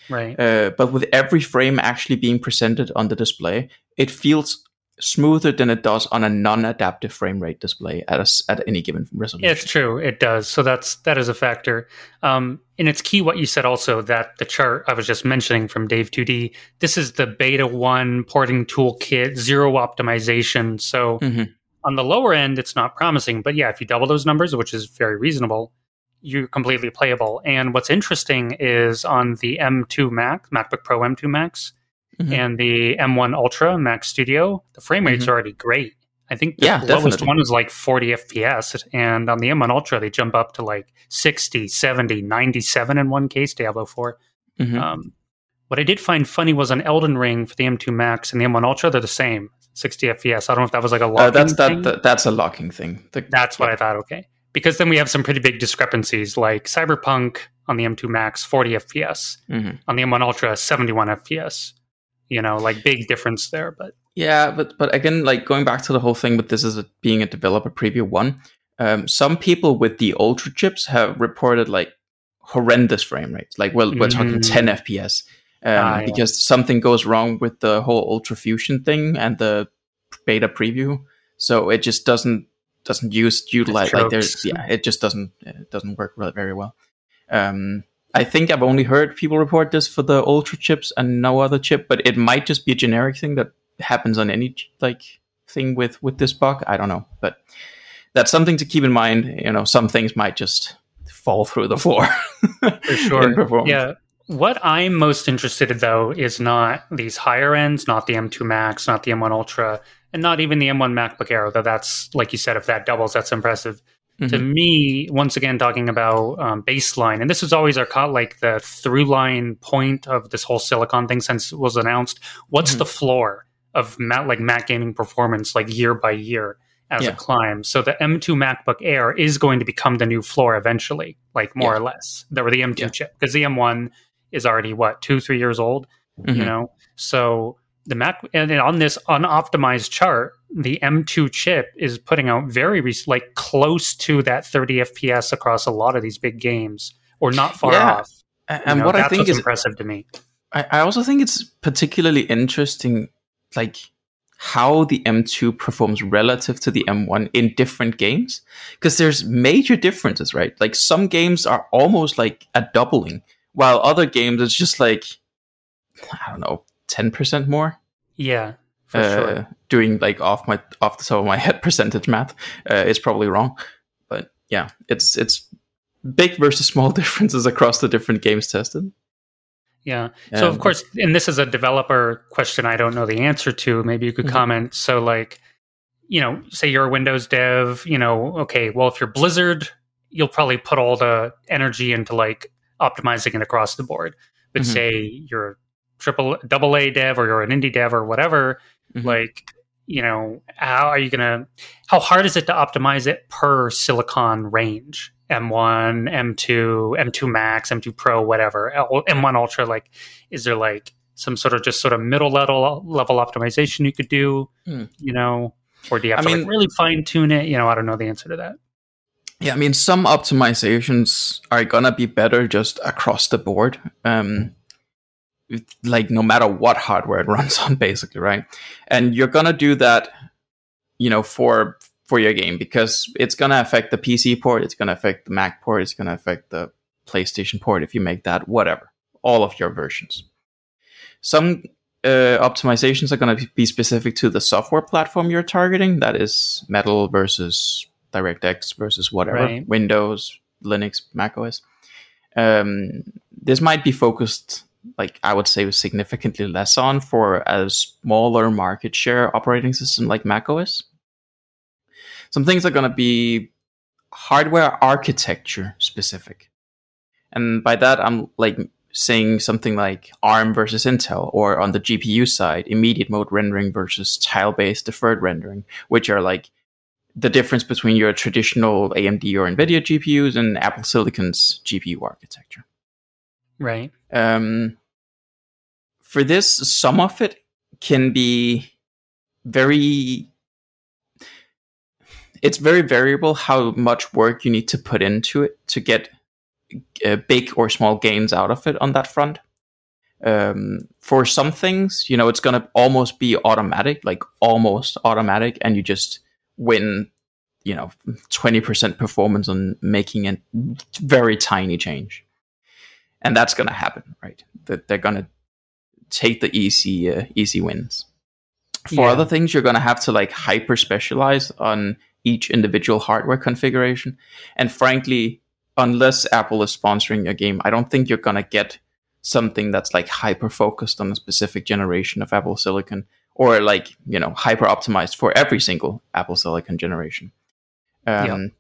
Speaker 1: right
Speaker 2: uh, but with every frame actually being presented on the display it feels smoother than it does on a non-adaptive frame rate display at a, at any given resolution.
Speaker 1: It's true, it does. So that's that is a factor. Um, and it's key what you said also that the chart I was just mentioning from Dave2D. This is the beta one porting toolkit, zero optimization. So mm-hmm. On the lower end, it's not promising. But yeah, if you double those numbers, which is very reasonable, you're completely playable. And what's interesting is on the M2 Mac, MacBook Pro M2 Max, mm-hmm. and the M1 Ultra Mac Studio, the frame rate's mm-hmm. already great. I think the
Speaker 2: yeah,
Speaker 1: lowest
Speaker 2: definitely.
Speaker 1: one is like 40 FPS. And on the M1 Ultra, they jump up to like 60, 70, 97 in one case, Diablo 4. Mm-hmm. Um, what I did find funny was on Elden Ring for the M2 Max and the M1 Ultra, they're the same, 60 FPS. I don't know if that was like a locking uh,
Speaker 2: that's,
Speaker 1: that,
Speaker 2: that, that's a locking thing.
Speaker 1: The, that's what I thought. Okay. Because then we have some pretty big discrepancies, like Cyberpunk on the M2 Max, 40 FPS. Mm-hmm. On the M1 Ultra, 71 FPS you know like big difference there but
Speaker 2: yeah but but again like going back to the whole thing with this as a, being a developer preview one um, some people with the ultra chips have reported like horrendous frame rates like well we're talking mm. 10 fps um, ah, yeah. because something goes wrong with the whole UltraFusion thing and the beta preview so it just doesn't doesn't use utilize like there's yeah it just doesn't it doesn't work very well um I think I've only heard people report this for the ultra chips and no other chip, but it might just be a generic thing that happens on any like thing with with this bug. I don't know, but that's something to keep in mind. You know, some things might just fall through the <laughs> floor.
Speaker 1: for sure. Yeah. What I'm most interested in though is not these higher ends, not the M2 Max, not the M1 Ultra, and not even the M1 MacBook Air. Though that's like you said, if that doubles, that's impressive. Mm-hmm. To me, once again, talking about um, baseline, and this is always our caught like the through line point of this whole silicon thing since it was announced. What's mm-hmm. the floor of Mac, like Mac gaming performance, like year by year as yeah. it climbs? So the M2 MacBook Air is going to become the new floor eventually, like more yeah. or less. There were the M2 yeah. chip because the M1 is already what two, three years old. Mm-hmm. You know, so the Mac and on this unoptimized chart, the M2 chip is putting out very like close to that 30 FPS across a lot of these big games, or not far yeah. off.
Speaker 2: And know, what I think is
Speaker 1: impressive to me.
Speaker 2: I, I also think it's particularly interesting, like how the M2 performs relative to the M1 in different games, because there's major differences, right? Like some games are almost like a doubling, while other games it's just like I don't know, ten percent more.
Speaker 1: Yeah, for uh, sure.
Speaker 2: Doing like off my off the top of my <laughs> head percentage math uh, is probably wrong, but yeah, it's it's big versus small <laughs> differences across the different games tested.
Speaker 1: Yeah. So um, of course, and this is a developer question I don't know the answer to. Maybe you could mm-hmm. comment. So like, you know, say you're a Windows dev, you know, okay, well if you're Blizzard, you'll probably put all the energy into like optimizing it across the board. But mm-hmm. say you're triple double A dev or you're an indie dev or whatever, mm-hmm. like you know, how are you gonna how hard is it to optimize it per silicon range? M1, M2, M2 Max, M2 Pro, whatever, M1 Ultra, like is there like some sort of just sort of middle level level optimization you could do, mm. you know, or do you have I to mean, like really fine tune it? You know, I don't know the answer to that.
Speaker 2: Yeah, I mean, some optimizations are gonna be better just across the board. Um, like no matter what hardware it <laughs> runs on basically right and you're gonna do that you know for for your game because it's gonna affect the pc port it's gonna affect the mac port it's gonna affect the playstation port if you make that whatever all of your versions some uh, optimizations are going to be specific to the software platform you're targeting that is metal versus directx versus whatever right. windows linux mac os um, this might be focused like I would say significantly less on for a smaller market share operating system like macOS. Some things are going to be hardware architecture specific. And by that, I'm like saying something like ARM versus Intel, or on the GPU side, immediate mode rendering versus tile based deferred rendering, which are like the difference between your traditional AMD or NVIDIA GPUs and Apple Silicon's GPU architecture.
Speaker 1: Right.
Speaker 2: Um, for this, some of it can be very it's very variable how much work you need to put into it to get uh, big or small gains out of it on that front. Um, for some things, you know, it's going to almost be automatic, like almost automatic, and you just win, you know, 20% performance on making a very tiny change. And that's going to happen, right? That they're going to take the easy, uh, easy wins. For yeah. other things, you're going to have to like hyper specialize on each individual hardware configuration. And frankly, unless Apple is sponsoring your game, I don't think you're going to get something that's like hyper focused on a specific generation of Apple Silicon or like, you know, hyper optimized for every single Apple Silicon generation. Um,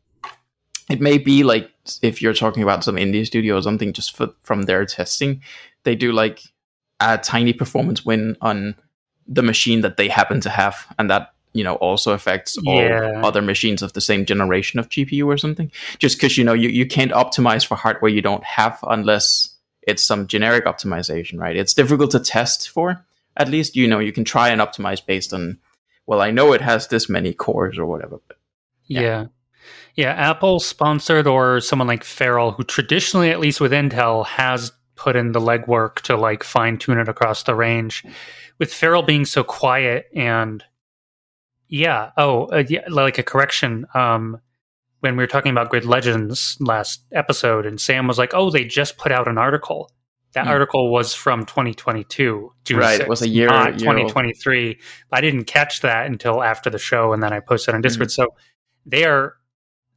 Speaker 2: It may be like if you're talking about some indie studio or something, just for, from their testing, they do like a tiny performance win on the machine that they happen to have, and that you know also affects yeah. all other machines of the same generation of GPU or something. Just because you know you, you can't optimize for hardware you don't have unless it's some generic optimization, right? It's difficult to test for. At least you know you can try and optimize based on well, I know it has this many cores or whatever. But,
Speaker 1: yeah. yeah. Yeah, Apple sponsored or someone like Feral, who traditionally, at least with Intel, has put in the legwork to like fine tune it across the range. With Feral being so quiet and yeah. Oh, uh, yeah, like a correction. Um, when we were talking about Grid Legends last episode, and Sam was like, "Oh, they just put out an article." That mm. article was from 2022,
Speaker 2: June right? 6th, it was a year,
Speaker 1: not 2023. Year I didn't catch that until after the show, and then I posted on Discord. Mm. So they are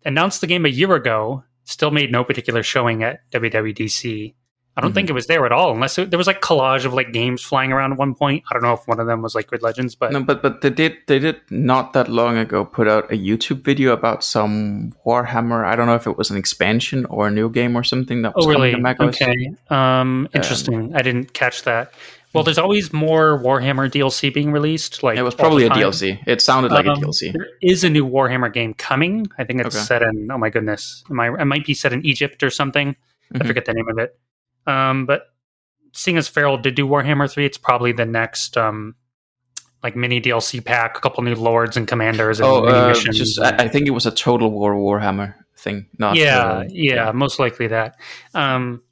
Speaker 1: announced the game a year ago. Still made no particular showing at WWDC. I don't mm-hmm. think it was there at all, unless it, there was like collage of like games flying around at one point. I don't know if one of them was like Grid Legends, but
Speaker 2: no, but but they did they did not that long ago put out a YouTube video about some Warhammer. I don't know if it was an expansion or a new game or something that was
Speaker 1: oh, really? coming to macOS. Okay, um, interesting. Um, I didn't catch that. Well, there's always more Warhammer DLC being released. Like
Speaker 2: it was probably a DLC. It sounded like um, a DLC.
Speaker 1: There is a new Warhammer game coming. I think it's okay. set in. Oh my goodness, am I? It might be set in Egypt or something. Mm-hmm. I forget the name of it. Um, but seeing as Feral did do Warhammer 3, it's probably the next um, like mini DLC pack, a couple new lords and commanders. And
Speaker 2: oh, uh, just I, I, think it was a Total War Warhammer thing. Not
Speaker 1: yeah, uh, yeah, yeah, most likely that. Um,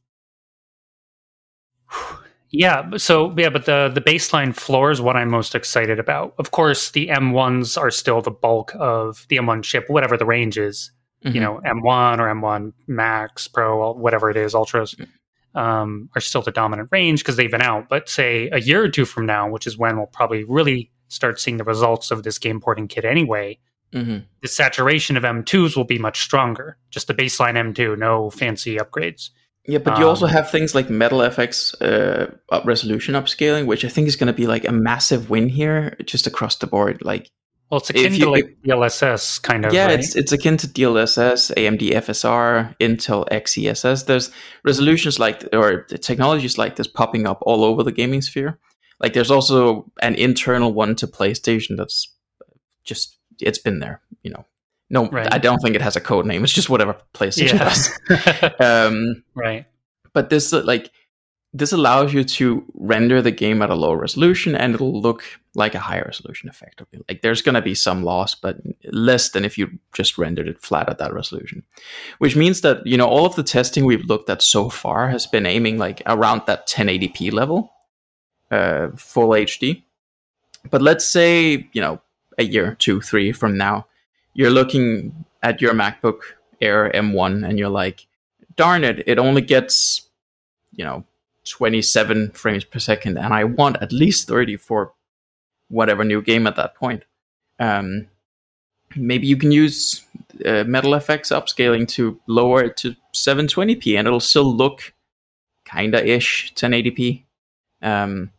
Speaker 1: yeah, so yeah, but the the baseline floor is what I'm most excited about. Of course, the M1s are still the bulk of the M1 ship, whatever the range is. Mm-hmm. You know, M1 or M1 Max Pro, whatever it is, Ultras. Mm-hmm um, are still the dominant range because they've been out. But say a year or two from now, which is when we'll probably really start seeing the results of this game porting kit anyway, mm-hmm. the saturation of M2s will be much stronger. Just the baseline M2, no fancy upgrades.
Speaker 2: Yeah, but you um, also have things like MetalFX uh, resolution upscaling, which I think is going to be like a massive win here, just across the board. Like
Speaker 1: well, it's akin you, to like DLSS kind of.
Speaker 2: Yeah,
Speaker 1: right?
Speaker 2: it's it's akin to DLSS, AMD FSR, Intel XeSS. There's resolutions like or technologies like this popping up all over the gaming sphere. Like there's also an internal one to PlayStation that's just it's been there. You know, no, right. I don't think it has a code name. It's just whatever PlayStation yeah.
Speaker 1: does. <laughs> um, right.
Speaker 2: But this like this allows you to render the game at a low resolution and it'll look like a higher resolution effectively. Like there's going to be some loss, but less than if you just rendered it flat at that resolution. Which means that, you know, all of the testing we've looked at so far has been aiming like around that 1080p level, uh, full HD. But let's say, you know, a year, two, three from now, you're looking at your MacBook Air M1 and you're like, darn it, it only gets, you know, 27 frames per second, and I want at least 30 for whatever new game at that point. Um, maybe you can use uh, MetalFX upscaling to lower it to 720p, and it'll still look kinda ish 1080p um,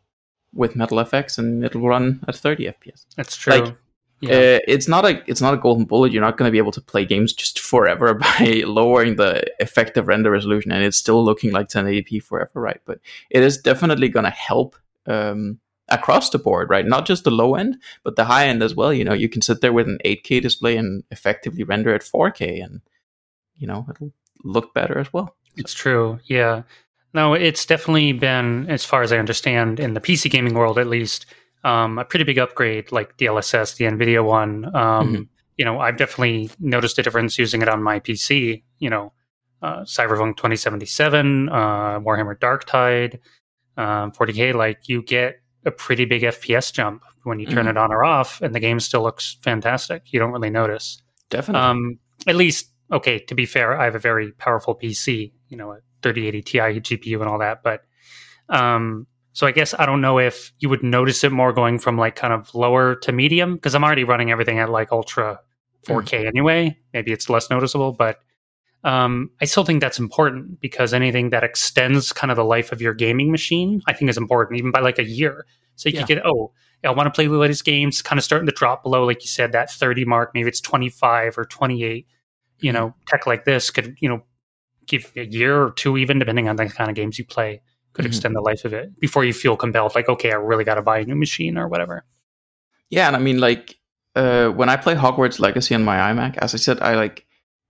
Speaker 2: with MetalFX, and it'll run at 30 FPS.
Speaker 1: That's true. Like,
Speaker 2: yeah. Uh, it's not a it's not a golden bullet. You're not going to be able to play games just forever <laughs> by lowering the effective render resolution, and it's still looking like 1080p forever, right? But it is definitely going to help um, across the board, right? Not just the low end, but the high end as well. You know, you can sit there with an 8K display and effectively render at 4K, and you know it'll look better as well.
Speaker 1: It's true. Yeah. No, it's definitely been, as far as I understand, in the PC gaming world at least um, a pretty big upgrade like DLSS, the NVIDIA one. Um, mm-hmm. You know, I've definitely noticed a difference using it on my PC. You know, uh, Cyberpunk 2077, uh, Warhammer Darktide, um, 40k. Like you get a pretty big FPS jump when you turn mm-hmm. it on or off, and the game still looks fantastic. You don't really notice.
Speaker 2: Definitely. Um,
Speaker 1: at least, okay. To be fair, I have a very powerful PC. You know, a 3080 Ti GPU and all that, but um, so I guess I don't know if you would notice it more going from like kind of lower to medium because I'm already running everything at like ultra 4K mm. anyway. Maybe it's less noticeable, but um, I still think that's important because anything that extends kind of the life of your gaming machine, I think is important, even by like a year. So you yeah. can get, oh, I want to play the latest games, kind of starting to drop below, like you said, that 30 mark. Maybe it's 25 or 28. You mm. know, tech like this could, you know, give a year or two, even depending on the kind of games you play could mm-hmm. extend the life of it before you feel compelled, like, okay, I really got to buy a new machine or whatever.
Speaker 2: Yeah, and I mean, like, uh, when I play Hogwarts Legacy on my iMac, as I said, I like,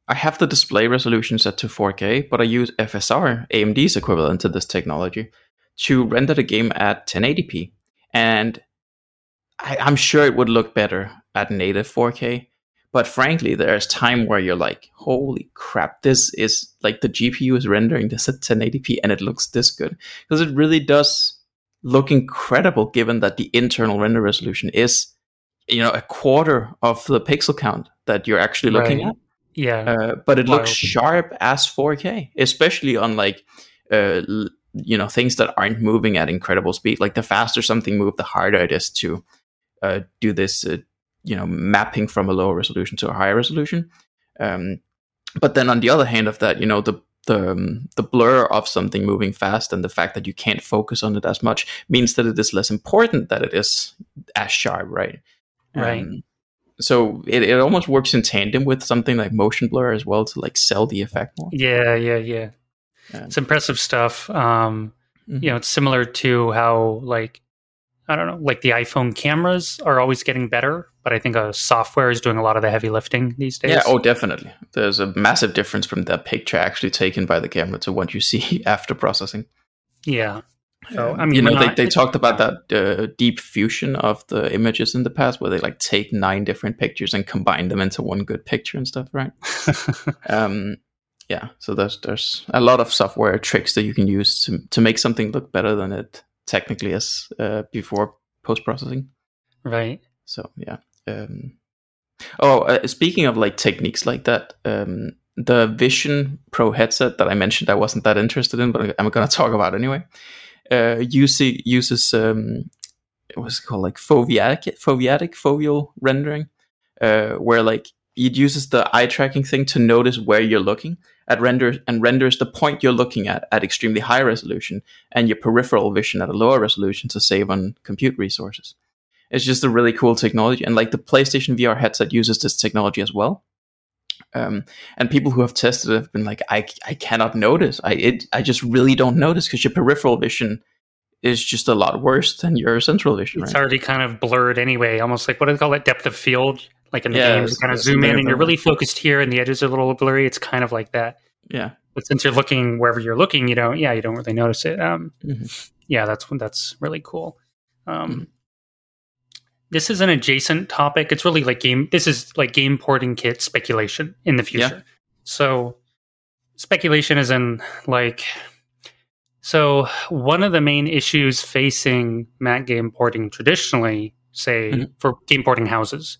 Speaker 2: I have the display resolution set to 4K, but I use FSR, AMD's equivalent to this technology, to render the game at 1080p. And I, I'm sure it would look better at native 4K, but frankly, there's time where you're like, holy crap, this is like the GPU is rendering this at 1080p and it looks this good. Because it really does look incredible given that the internal render resolution is, you know, a quarter of the pixel count that you're actually looking right. at.
Speaker 1: Yeah.
Speaker 2: Uh, but it looks sharp as 4K, especially on like, uh, you know, things that aren't moving at incredible speed. Like the faster something moves, the harder it is to uh, do this uh, you know mapping from a lower resolution to a higher resolution. Um, but then on the other hand of that, you know the the um, the blur of something moving fast and the fact that you can't focus on it as much means that it is less important that it is as sharp, right?
Speaker 1: Right. Um,
Speaker 2: so it, it almost works in tandem with something like motion blur as well to like sell the effect more.
Speaker 1: Yeah, yeah, yeah. yeah. It's impressive stuff. Um, mm-hmm. You know, it's similar to how like I don't know, like the iPhone cameras are always getting better, but I think a software is doing a lot of the heavy lifting these days.
Speaker 2: Yeah, oh, definitely. There's a massive difference from the picture actually taken by the camera to what you see <laughs> after processing.
Speaker 1: Yeah.
Speaker 2: So I mean, you know, not, they, they talked about that uh, deep fusion of the images in the past, where they like take nine different pictures and combine them into one good picture and stuff, right? <laughs> um, yeah. So there's there's a lot of software tricks that you can use to to make something look better than it technically is uh, before post processing.
Speaker 1: Right.
Speaker 2: So yeah. Um, oh, uh, speaking of like techniques like that, um, the Vision Pro headset that I mentioned I wasn't that interested in, but I'm going <laughs> to talk about anyway. Uh, uses uses um, what's it called like foveatic foveatic foveal rendering, uh, where like it uses the eye tracking thing to notice where you're looking at render and renders the point you're looking at at extremely high resolution and your peripheral vision at a lower resolution to save on compute resources. It's just a really cool technology, and like the PlayStation VR headset uses this technology as well. Um, and people who have tested it have been like, I, I cannot notice. I it, I just really don't notice because your peripheral vision is just a lot worse than your central vision.
Speaker 1: It's right? already kind of blurred anyway, almost like what do they call it, depth of field like in the yeah, games, kind of zoom in and you're really focused here and the edges are a little blurry. It's kind of like that.
Speaker 2: Yeah.
Speaker 1: But since you're looking wherever you're looking, you don't, yeah, you don't really notice it. Um, mm-hmm. Yeah, that's that's really cool. Um, mm-hmm. This is an adjacent topic. It's really like game. This is like game porting kit speculation in the future. Yeah. So speculation is in like. So one of the main issues facing Mac game porting traditionally, say mm-hmm. for game porting houses,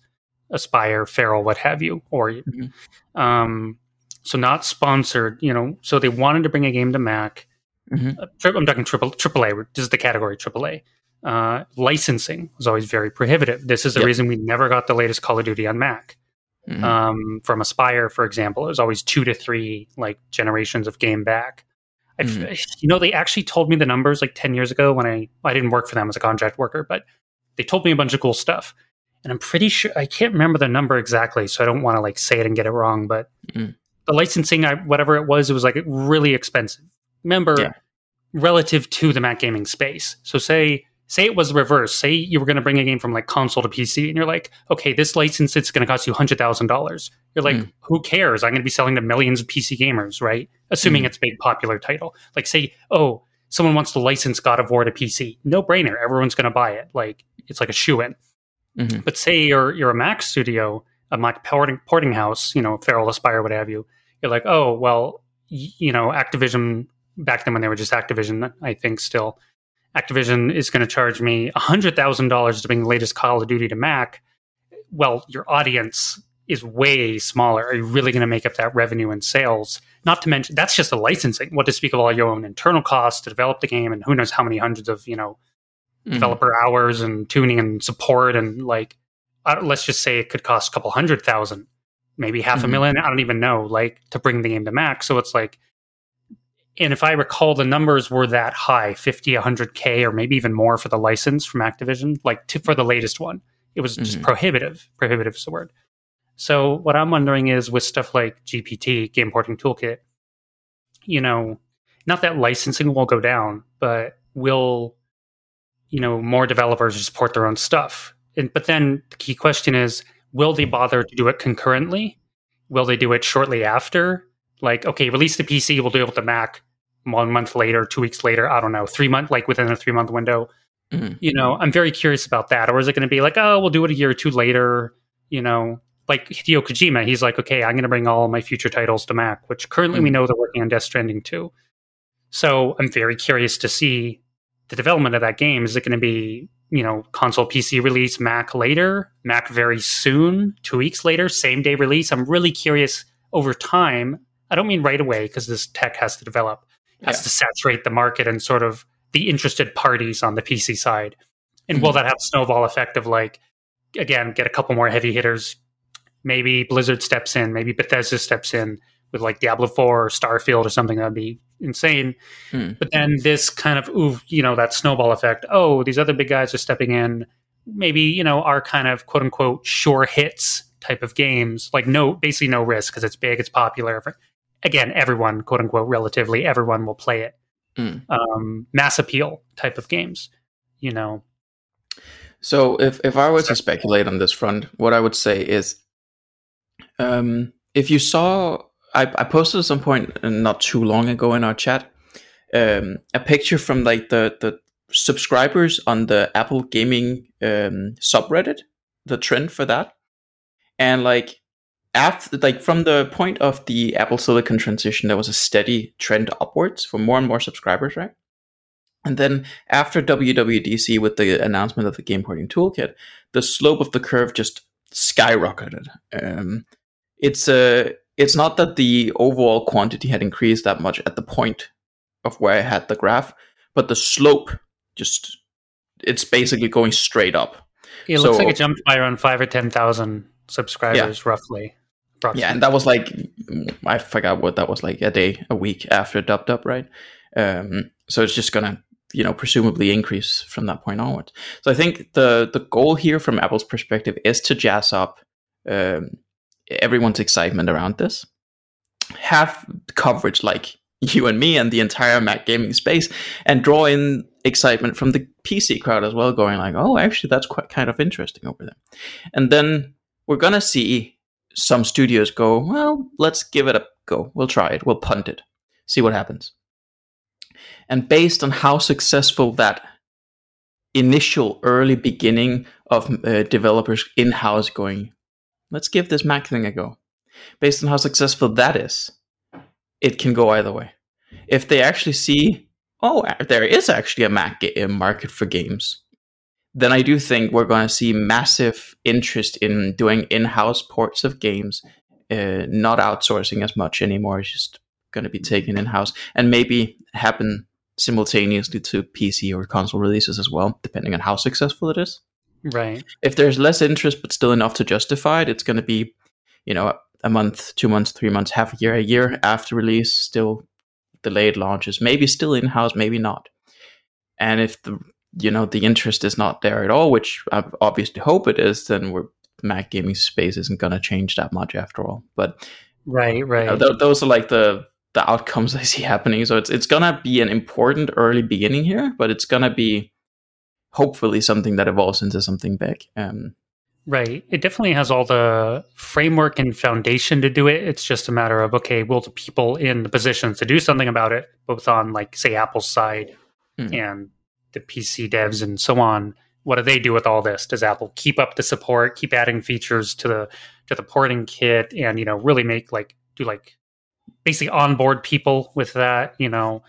Speaker 1: Aspyr, Feral, what have you, or mm-hmm. um, so not sponsored. You know, so they wanted to bring a game to Mac. Mm-hmm. Uh, I'm talking triple AAA. This is the category AAA. Uh, licensing was always very prohibitive. This is the yep. reason we never got the latest Call of Duty on Mac. Mm-hmm. Um, from Aspyr, for example, it was always two to three like generations of game back. Mm-hmm. You know, they actually told me the numbers like ten years ago when I I didn't work for them as a contract worker, but they told me a bunch of cool stuff and I'm pretty sure I can't remember the number exactly, so I don't want to like say it and get it wrong. But mm. the licensing, I, whatever it was, it was like really expensive. Remember, yeah. relative to the Mac gaming space. So say say it was reverse. Say you were going to bring a game from like console to PC, and you're like, okay, this license it's going to cost you hundred thousand dollars. You're like, mm. who cares? I'm going to be selling to millions of PC gamers, right? Assuming mm. it's a big popular title. Like say, oh, someone wants to license God of War to PC, no brainer. Everyone's going to buy it. Like it's like a shoe in.
Speaker 2: Mhm.
Speaker 1: But say you're you're a Mac studio, a Mac porting, porting house, you know, Feral Aspyr, what have you. You're like, oh well, y- you know, Activision back then when they were just Activision, I think still, Activision is going to charge me hundred thousand dollars to bring the latest Call of Duty to Mac. Well, your audience is way smaller. Are you really going to make up that revenue and sales? Not to mention that's just the licensing. What to speak of all your own internal costs to develop the game, and who knows how many hundreds of you know
Speaker 2: Mhm.
Speaker 1: developer hours and tuning and support and like let's just say it could cost a couple hundred thousand maybe half a
Speaker 2: Mhm.
Speaker 1: million i don't even know like to bring the game to mac so it's like and if i recall the numbers were that high 50 100k or maybe even more for the license from activision like to, for the latest one. It was just
Speaker 2: Mhm.
Speaker 1: prohibitive. Prohibitive is the word. So what i'm wondering is with stuff like gpt game porting toolkit you know not that licensing will go down but will you know more developers just port their own stuff? And but then the key question is will they bother to do it concurrently? Will they do it shortly after? Like okay release the pc we'll do it with the mac one month later two weeks later i don't know three month like within a three month window.
Speaker 2: Mhm.
Speaker 1: you know i'm very curious about that. Or is it going to be like oh we'll do it a year or two later you know? Like hideo kojima he's like okay i'm going to bring all my future titles to mac which currently we
Speaker 2: Mm.
Speaker 1: know they're working on death stranding too. So i'm very curious to see the development of that game. Is it going to be you know console pc release mac later mac very soon two weeks later same day release? I'm really curious over time. I don't mean right away because this tech has to develop has
Speaker 2: Yeah.
Speaker 1: to saturate the market and sort of the interested parties on the pc side and will that have a snowball effect of like again get a couple more heavy hitters maybe blizzard steps in maybe bethesda steps in with like diablo 4 or starfield or something that would be insane
Speaker 2: Hmm.
Speaker 1: but then this kind of ooh, you know, that snowball effect. Oh, these other big guys are stepping in. Maybe you know our kind of quote unquote sure hits type of games, like no, basically no risk because it's big, it's popular. Again, everyone quote unquote relatively everyone will play it.
Speaker 2: Mm.
Speaker 1: Um, mass appeal type of games, you know.
Speaker 2: So if if I were to speculate on this front, what I would say is, um, if you saw, I, I posted at some point uh, not too long ago in our chat, um, a picture from like the the subscribers on the Apple gaming um, subreddit, the trend for that, and like after like from the point of the Apple Silicon transition, there was a steady trend upwards for more and more subscribers, right? And then after WWDC with the announcement of the game porting toolkit, the slope of the curve just skyrocketed. Um, it's a it's not that the overall quantity had increased that much at the point of where I had the graph, but the slope just it's basically going straight up.
Speaker 1: It looks
Speaker 2: So-
Speaker 1: like it jumped by around five or ten thousand subscribers, roughly.
Speaker 2: Yeah, and that was like I forgot what that was like a day, a week after Dub Dub, right? Um, so it's just gonna, you know, presumably increase from that point onwards. So I think the the goal here, from Apple's perspective, is to jazz up um, everyone's excitement around this, have coverage like you and me and the entire Mac gaming space, and draw in excitement from the PC crowd as well, going like, "Oh, actually, that's quite kind of interesting over there," and then we're gonna see some studios go, well, let's give it a go. We'll try it. We'll punt it. See what happens. And based on how successful that initial early beginning of uh, developers in house going, let's give this Mac thing a go. Based on how successful that is, it can go either way. If they actually see, oh, there is actually a Mac market for games, then I do think we're going to see massive interest in doing in-house ports of games, uh, not outsourcing as much anymore. It's just going to be taken in-house and maybe happen simultaneously to PC or console releases as well, depending on how successful it is.
Speaker 1: Right.
Speaker 2: If there's less interest but still enough to justify it, it's going to be, you know, a month, two months, three months, half a year, a year after release, still delayed launches, maybe still in-house, maybe not. And if the you know the interest is not there at all, which I obviously hope it is, then we're Mac gaming space isn't going to change that much after all. But
Speaker 1: Right.
Speaker 2: you
Speaker 1: Right.
Speaker 2: know, th- those are like the the outcomes <laughs> I see happening. So it's it's gonna be an important early beginning here, but it's gonna be hopefully something that evolves into something big. Um,
Speaker 1: Right. It definitely has all the framework and foundation to do it. It's just a matter of okay, will the people in the positions to do something about it, both on like say Apple's side
Speaker 2: Mm.
Speaker 1: and the PC devs and so on, what do they do with all this? Does Apple keep up the support, keep adding features to the to the porting kit and you know, really make like do like basically onboard people with that, you know.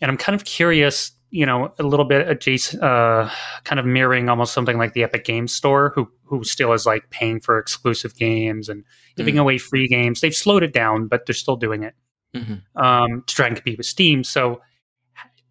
Speaker 1: And I'm kind of curious, you know, a little bit adjacent uh kind of mirroring almost something like the Epic Games Store, who who still is like paying for exclusive games and giving
Speaker 2: Mm.
Speaker 1: away free games. They've slowed it down, but they're still doing it
Speaker 2: Mhm.
Speaker 1: um, to try and compete with Steam. So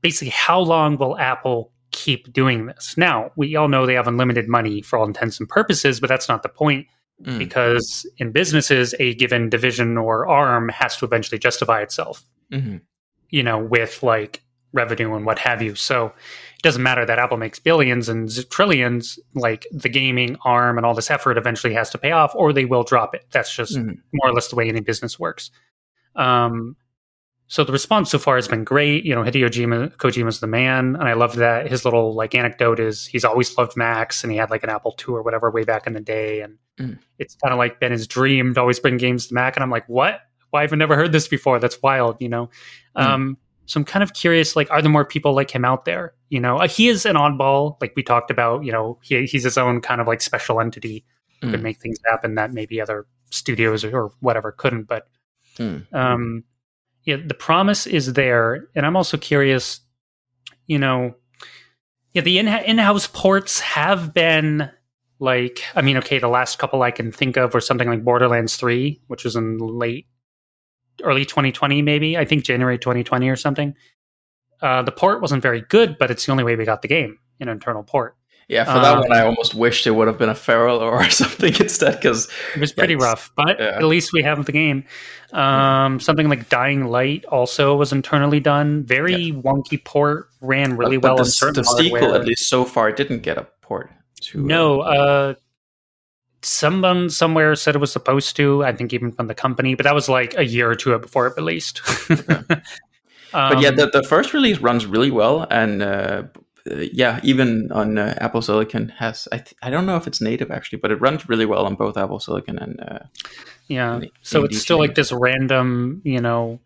Speaker 1: basically, how long will Apple keep doing this? Now we all know they have unlimited money for all intents and purposes, but that's not the point
Speaker 2: Mm.
Speaker 1: because in businesses, a given division or arm has to eventually justify itself
Speaker 2: Mhm.
Speaker 1: you know, with like revenue and what have you. So it doesn't matter that Apple makes billions and trillions, like the gaming arm and all this effort eventually has to pay off or they will drop it. That's just
Speaker 2: Mhm.
Speaker 1: more or less the way any business works. Um, so the response so far has been great. You know, Hideo Kojima, Kojima's the man, and I love that his little like anecdote is he's always loved Macs, and he had like an Apple II or whatever way back in the day, and
Speaker 2: Mm.
Speaker 1: it's kind of like been his dream to always bring games to Mac, and I'm like, what? Why have I never heard this before? That's wild, you know.
Speaker 2: Mm.
Speaker 1: Um, so I'm kind of curious, like, are there more people like him out there? You know, uh, he is an oddball, like we talked about. You know, he, he's his own kind of like special entity who
Speaker 2: Mm.
Speaker 1: could make things happen that maybe other studios or, or whatever couldn't. But
Speaker 2: Mm.
Speaker 1: um, yeah, the promise is there, and I'm also curious. You know, yeah, the in in-house ports have been like, I mean, okay, the last couple I can think of were something like Borderlands Three, which was in late, early 2020, maybe I think January 2020 or something. Uh, the port wasn't very good, but it's the only way we got the game, an internal port.
Speaker 2: Yeah, for that
Speaker 1: Um,
Speaker 2: one, I almost wished it would have been a feral or <laughs> something instead, because
Speaker 1: It was pretty
Speaker 2: Yes.
Speaker 1: rough, but
Speaker 2: Yeah.
Speaker 1: at least we have the game. Um, something like Dying Light also was internally done. Very wonky port, ran really
Speaker 2: but,
Speaker 1: well
Speaker 2: but
Speaker 1: on
Speaker 2: the,
Speaker 1: certain
Speaker 2: the sequel, at least so far, didn't get a port. To, uh,
Speaker 1: No, uh, someone somewhere said it was supposed to. I think even from the company, but that was like a year or two before it released. <laughs> <laughs>
Speaker 2: but yeah,
Speaker 1: Um,
Speaker 2: the, the first release runs really well, and uh, uh, yeah, even on uh, Apple Silicon has I th- I don't know if it's native actually, but it runs really well on both Apple Silicon and uh,
Speaker 1: Yeah.
Speaker 2: in-
Speaker 1: So it's still like this random, you know.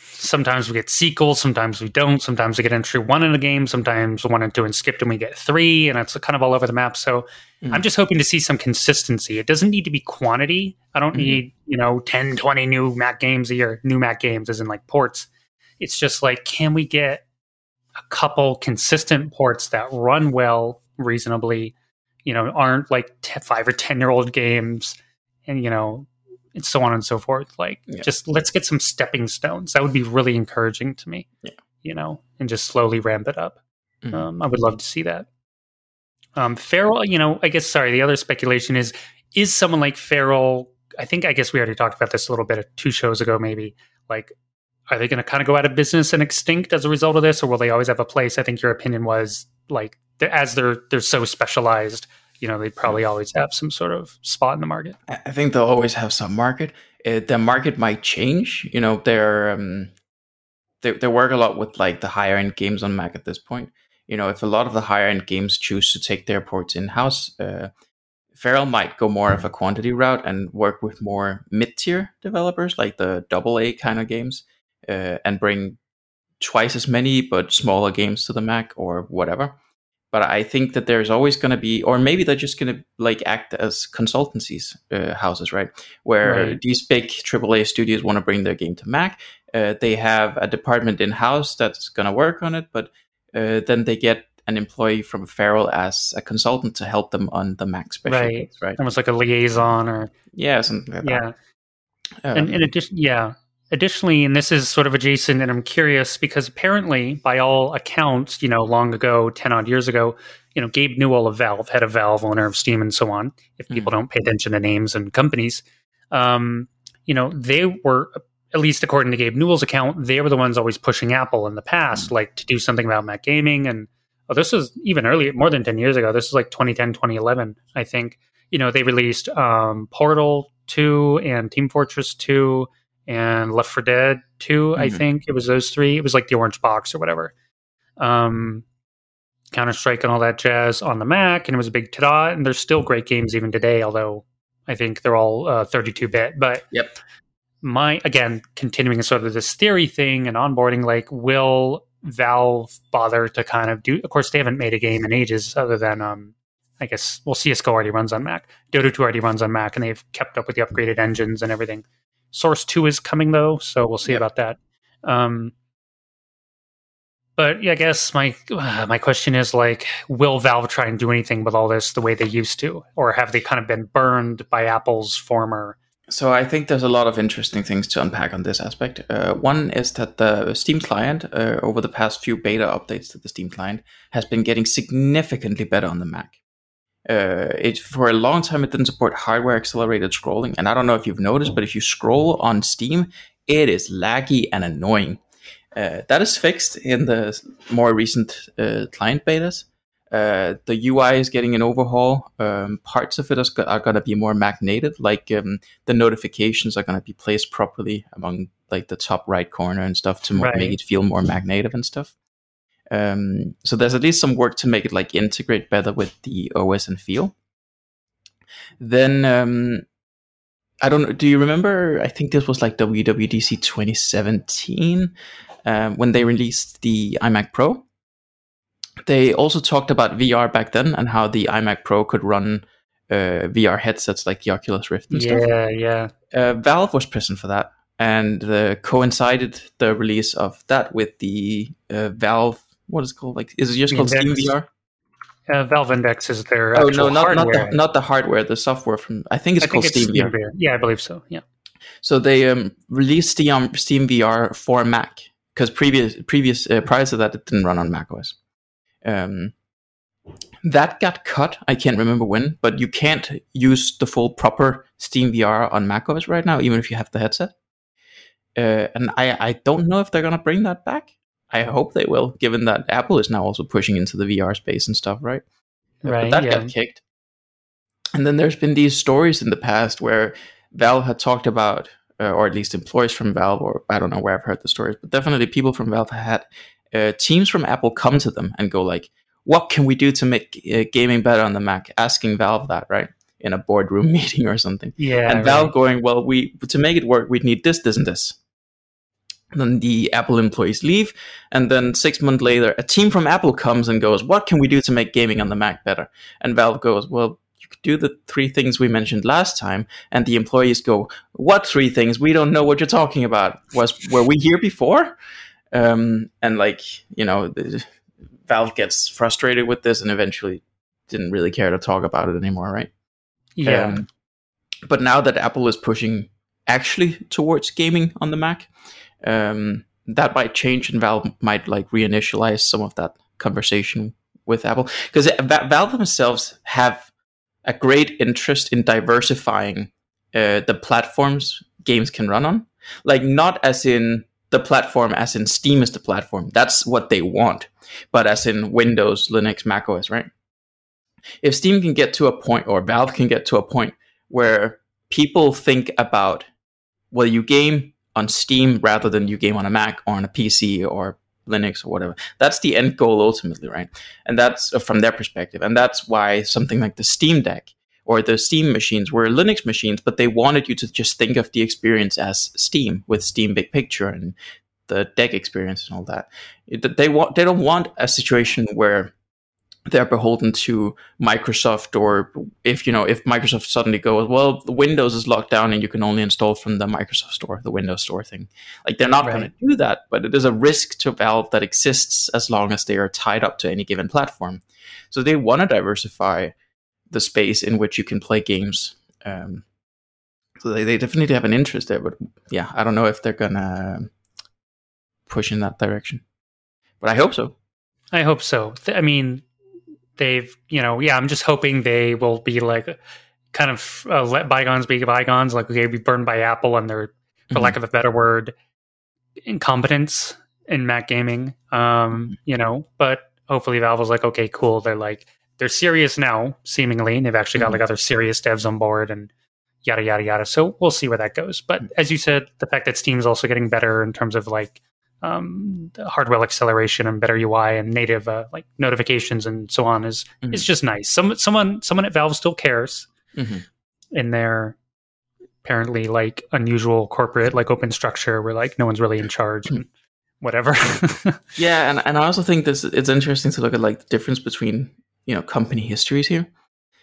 Speaker 1: Sometimes we get sequels, sometimes we don't. Sometimes we get entry one in a game, sometimes one and two and skipped, and we get three, and it's kind of all over the map. So
Speaker 2: Mhm.
Speaker 1: I'm just hoping to see some consistency. It doesn't need to be quantity. I don't
Speaker 2: Mhm.
Speaker 1: need, you know, 10, 20 new Mac games a year, new Mac games, as in like ports. It's just like, can we get a couple consistent ports that run well reasonably, you know, aren't like t- five or 10 year old games and, you know, and so on and so forth. Like,
Speaker 2: Yeah.
Speaker 1: just let's get some stepping stones. That would be really encouraging to me,
Speaker 2: Yeah.
Speaker 1: you know, and just slowly ramp it up.
Speaker 2: Mhm.
Speaker 1: Um, I would love to see that. Um, Feral, you know, I guess, sorry, the other speculation is, is someone like Feral, I think, I guess we already talked about this a little bit two shows ago, maybe, like, are they going to kind of go out of business and extinct as a result of this, or will they always have a place? I think your opinion was like, they're- as they're they're so specialized, you know, they probably always have some sort of spot in the market.
Speaker 2: I think they'll always have some market. Uh, the market might change. You know, they're um, they they work a lot with like the higher end games on Mac at this point. You know, if a lot of the higher end games choose to take their ports in house, uh, Feral might go more of a quantity route and work with more mid tier developers, like the double A kind of games, uh, and bring twice as many but smaller games to the Mac or whatever. But I think that there's always going to be, or maybe they're just going to like act as consultancies uh, houses, right? Where
Speaker 1: Right.
Speaker 2: these big AAA studios want to bring their game to Mac. Uh, they have a department in house that's going to work on it, but uh, then they get an employee from Feral as a consultant to help them on the Mac special
Speaker 1: Right.
Speaker 2: case, right?
Speaker 1: Almost like a liaison or
Speaker 2: Yeah, something like
Speaker 1: yeah.
Speaker 2: that.
Speaker 1: and
Speaker 2: Um,
Speaker 1: in addition, yeah. Additionally, and this is sort of adjacent, and I'm curious because apparently, by all accounts, you know, long ago, ten odd years ago, you know, Gabe Newell of Valve, head of Valve, owner of Steam, and so on. If people don't pay attention to names and companies, um, you know, they were at least according to Gabe Newell's account, they were the ones always pushing Apple in the past, like to do something about Mac gaming. And oh, this was even earlier, more than ten years ago. This was like 2010, 2011, I think. You know, they released um, Portal two and Team Fortress two and Left 4 Dead 2, I
Speaker 2: Mhm.
Speaker 1: think. It was those three. It was like the orange box or whatever. Um Counter Strike and all that jazz on the Mac, and it was a big ta And there's still great games even today, although I think they're all 32 uh, bit. But
Speaker 2: yep.
Speaker 1: my again, continuing sort of this theory thing and onboarding, like, will Valve bother to kind of do? Of course, they haven't made a game in ages, other than um, I guess well, CS:GO already runs on Mac. Dota 2 already runs on Mac, and they've kept up with the upgraded engines and everything. Source 2 is coming though, so we'll see yep. about that. Um, but yeah, I guess my uh, <sighs> my question is like, will Valve try and do anything with all this the way they used to, or have they kind of been burned by Apple's former?
Speaker 2: So I think there's a lot of interesting things to unpack on this aspect. Uh, one is that the Steam client, uh, over the past few beta updates to the Steam client, has been getting significantly better on the Mac. Uh, it for a long time it didn't support hardware accelerated scrolling, and I don't know if you've noticed, but if you scroll on Steam, it is laggy and annoying. Uh, that is fixed in the more recent uh, client betas. Uh, the UI is getting an overhaul. Um, parts of it is, are going to be more Mac native, like um, the notifications are going to be placed properly among like the top right corner and stuff to right. make it feel more Mac native and stuff. Um, so there's at least some work to make it like integrate better with the OS and feel. Then um, I don't know. Do you remember? I think this was like WWDC 2017 um, when they released the iMac Pro. They also talked about VR back then and how the iMac Pro could run uh, VR headsets like the Oculus Rift and
Speaker 1: yeah,
Speaker 2: stuff.
Speaker 1: Yeah, yeah.
Speaker 2: Uh, Valve was present for that and uh, coincided the release of that with the uh, Valve. What is it called? Like, is it just called Steam VR?
Speaker 1: Uh, Valve Index is their
Speaker 2: oh no, not not the, not the hardware, the software from. I think it's I called think it's Steam, Steam VR. VR.
Speaker 1: Yeah, I believe so. Yeah.
Speaker 2: So they um, released Steam Steam VR for Mac, because previous previous uh, prior to that it didn't run on macOS. Um, that got cut. I can't remember when, but you can't use the full proper Steam VR on macOS right now, even if you have the headset. Uh, and I, I don't know if they're gonna bring that back. I hope they will, given that Apple is now also pushing into the VR space and stuff, right?
Speaker 1: Right.
Speaker 2: But that
Speaker 1: yeah.
Speaker 2: got kicked. And then there's been these stories in the past where Valve had talked about uh, or at least employees from Valve, or I don't know where I've heard the stories, but definitely people from Valve had uh, teams from Apple come to them and go like, "What can we do to make uh, gaming better on the Mac?" Asking Valve that, right, in a boardroom <laughs> meeting or something.
Speaker 1: Yeah,
Speaker 2: and Valve going, "Well, we to make it work, we'd need this, this, and this." Then the Apple employees leave, and then six months later, a team from Apple comes and goes, "What can we do to make gaming on the Mac better?" And Valve goes, "Well, you could do the three things we mentioned last time. And the employees go what three things? We don't know what you're talking about. Was were we here before? Um, and like you know valve gets frustrated with this and eventually didn't really care to talk about it anymore right?
Speaker 1: Yeah. Um,
Speaker 2: but now that apple is pushing actually towards gaming on the mac um, that might change and valve might like reinitialize some of that conversation with apple because valve themselves have a great interest in diversifying uh, the platforms games can run on. Like not as in the platform as in Steam is the platform. That's what they want. But as in Windows, Linux, Mac OS, right? If Steam can get to a point or Valve can get to a point where people think about well you game on Steam rather than you game on a Mac or on a PC or Linux or whatever. That's the end goal ultimately, right? And that's uh, from their perspective. And that's why something like the Steam Deck or the Steam machines were Linux machines, but they wanted you to just think of the experience as Steam with Steam Big Picture and the deck experience and all that. They want they don't want a situation where they're beholden to Microsoft or if you know if Microsoft suddenly goes well the Windows is locked down and you can only install from the Microsoft store the Windows store thing like they're not right. going to do that but it is a risk to Valve that exists as long as they are tied up to any given platform so they want to diversify the space in which you can play games um, so they, they definitely have an interest there but yeah I don't know if they're gonna push in that direction but I hope so
Speaker 1: I hope so. I mean, they've you know yeah i'm just hoping they will be like kind of uh, let bygones be bygones like okay be burned by apple and their for mm-hmm. lack of a better word incompetence in mac gaming um mm-hmm. you know but hopefully valve was like okay cool they're like they're serious now seemingly and they've actually got mm-hmm. like other serious devs on board and yada yada yada so we'll see where that goes but mm-hmm. as you said the fact that steam's also getting better in terms of like um, hardware acceleration and better UI and native uh, like notifications and so on is mm-hmm. is just nice. Some someone someone at Valve still cares mm-hmm. in their apparently like unusual corporate like open structure where like no one's really in charge and <clears throat> whatever. <laughs>
Speaker 2: yeah, and and I also think this it's interesting to look at like the difference between you know company histories here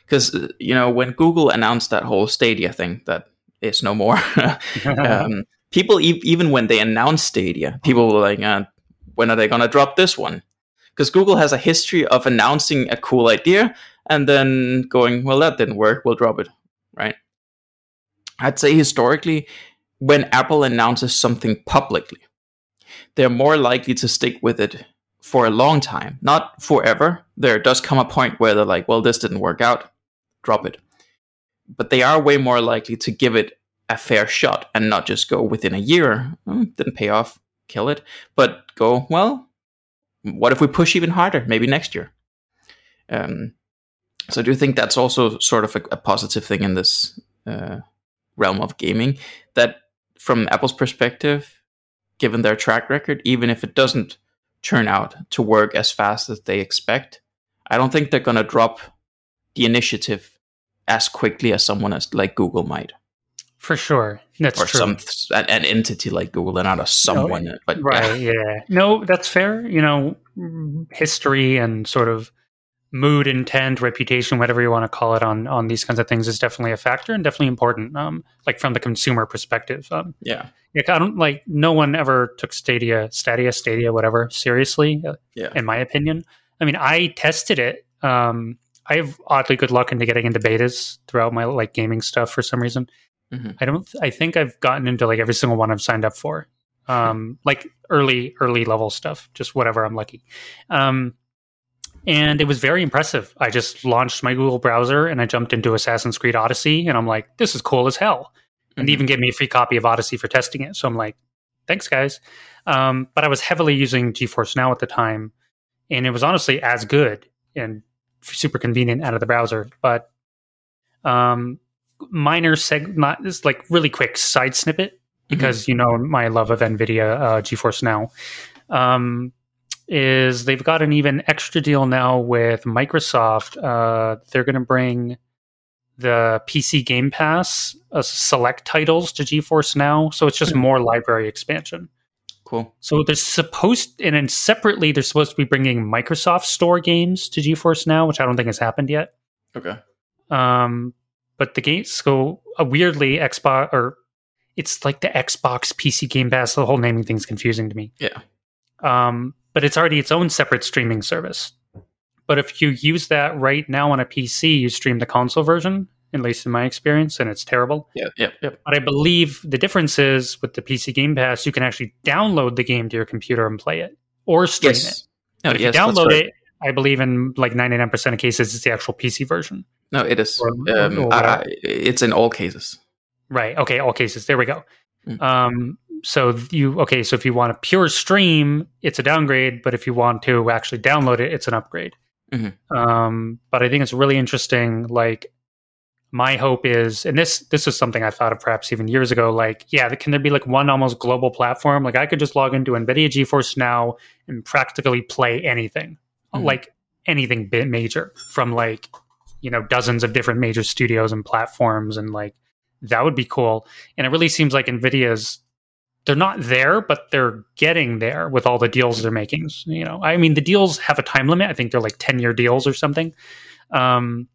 Speaker 2: because you know when Google announced that whole Stadia thing that is no more. <laughs> <laughs> um, people e- even when they announced Stadia, people were like, uh, "When are they going to drop this one?" Because Google has a history of announcing a cool idea and then going, "Well, that didn't work. We'll drop it." Right? I'd say historically, when Apple announces something publicly, they're more likely to stick with it for a long time, not forever. There does come a point where they're like, "Well, this didn't work out. Drop it." But they are way more likely to give it a fair shot and not just go within a year. Oh, didn't pay off, kill it. But go, well, what if we push even harder? Maybe next year. Um, so I do think that's also sort of a, a positive thing in this uh, realm of gaming. That from Apple's perspective, given their track record, even if it doesn't turn out to work as fast as they expect, I don't think they're going to drop the initiative as quickly as someone as like Google might.
Speaker 1: For sure, that's
Speaker 2: or
Speaker 1: true.
Speaker 2: some an, an, entity like Google, and not a someone. No, but
Speaker 1: right, yeah. yeah. no, that's fair. You know, history and sort of mood, intent, reputation, whatever you want to call it, on on these kinds of things is definitely a factor and definitely important. Um, like from the consumer perspective. Um,
Speaker 2: yeah,
Speaker 1: like I don't like no one ever took Stadia, Stadia, Stadia, whatever seriously. Uh,
Speaker 2: yeah,
Speaker 1: in my opinion. I mean, I tested it. Um, I have oddly good luck into getting into betas throughout my like gaming stuff for some reason. Mm-hmm. I don't. I think I've gotten into like every single one I've signed up for, um, <laughs> like early early level stuff, just whatever I'm lucky. Um, and it was very impressive. I just launched my Google browser and I jumped into Assassin's Creed Odyssey, and I'm like, this is cool as hell. Mm-hmm. And even gave me a free copy of Odyssey for testing it. So I'm like, thanks, guys. Um, but I was heavily using GeForce Now at the time, and it was honestly as good and super convenient out of the browser. But um, minor seg not this like really quick side snippet mm-hmm. because mm-hmm. you know my love of nvidia uh, geforce now um, is they've got an even extra deal now with microsoft uh, they're going to bring the pc game pass uh, select titles to geforce now so it's just mm-hmm. more library expansion
Speaker 2: cool
Speaker 1: so they're supposed and then separately they're supposed to be bringing microsoft store games to geforce now which i don't think has happened yet
Speaker 2: okay
Speaker 1: um but the games go uh, weirdly Xbox or it's like the Xbox PC Game Pass. The whole naming thing's confusing to me.
Speaker 2: Yeah.
Speaker 1: Um, but it's already its own separate streaming service. But if you use that right now on a PC, you stream the console version, at least in my experience, and it's terrible.
Speaker 2: Yeah, yeah, yeah.
Speaker 1: But I believe the difference is with the PC Game Pass, you can actually download the game to your computer and play it or stream yes. it. No, but if yes, you download right. it, I believe in like 99% of cases, it's the actual PC version.
Speaker 2: No, it is. Or, um, or uh, it's in all cases.
Speaker 1: Right. Okay. All cases. There we go. Mm. Um, so you okay? So if you want a pure stream, it's a downgrade. But if you want to actually download it, it's an upgrade. Mm-hmm. Um, but I think it's really interesting. Like my hope is, and this this is something I thought of perhaps even years ago. Like, yeah, can there be like one almost global platform? Like I could just log into NVIDIA GeForce now and practically play anything, mm-hmm. like anything bit major from like you know dozens of different major studios and platforms and like that would be cool and it really seems like nvidia's they're not there but they're getting there with all the deals they're making you know i mean the deals have a time limit i think they're like 10 year deals or something um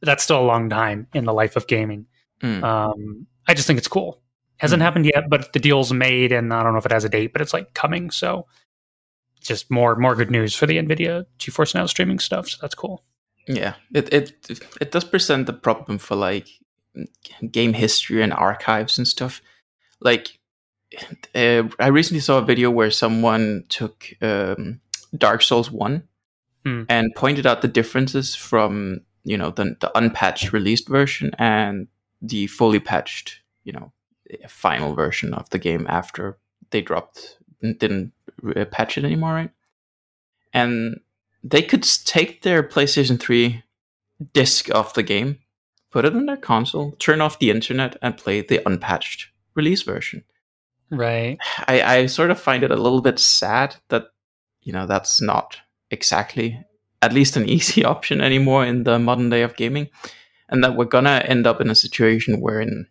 Speaker 1: that's still a long time in the life of gaming mm. um i just think it's cool hasn't mm. happened yet but the deal's made and i don't know if it has a date but it's like coming so just more more good news for the nvidia geforce now streaming stuff so that's cool
Speaker 2: yeah, it it it does present the problem for like game history and archives and stuff. Like, uh, I recently saw a video where someone took um, Dark Souls One hmm. and pointed out the differences from you know the the unpatched released version and the fully patched you know final version of the game after they dropped didn't Uh, patch it anymore, right? And they could take their PlayStation 3 disc off the game, put it on their console, turn off the internet, and play the unpatched release version.
Speaker 1: Right. <sighs>
Speaker 2: I, I sort of find it a little bit sad that you know that's not exactly at least an <laughs> easy option anymore in the modern day of gaming and that we're gonna end up in a situation where in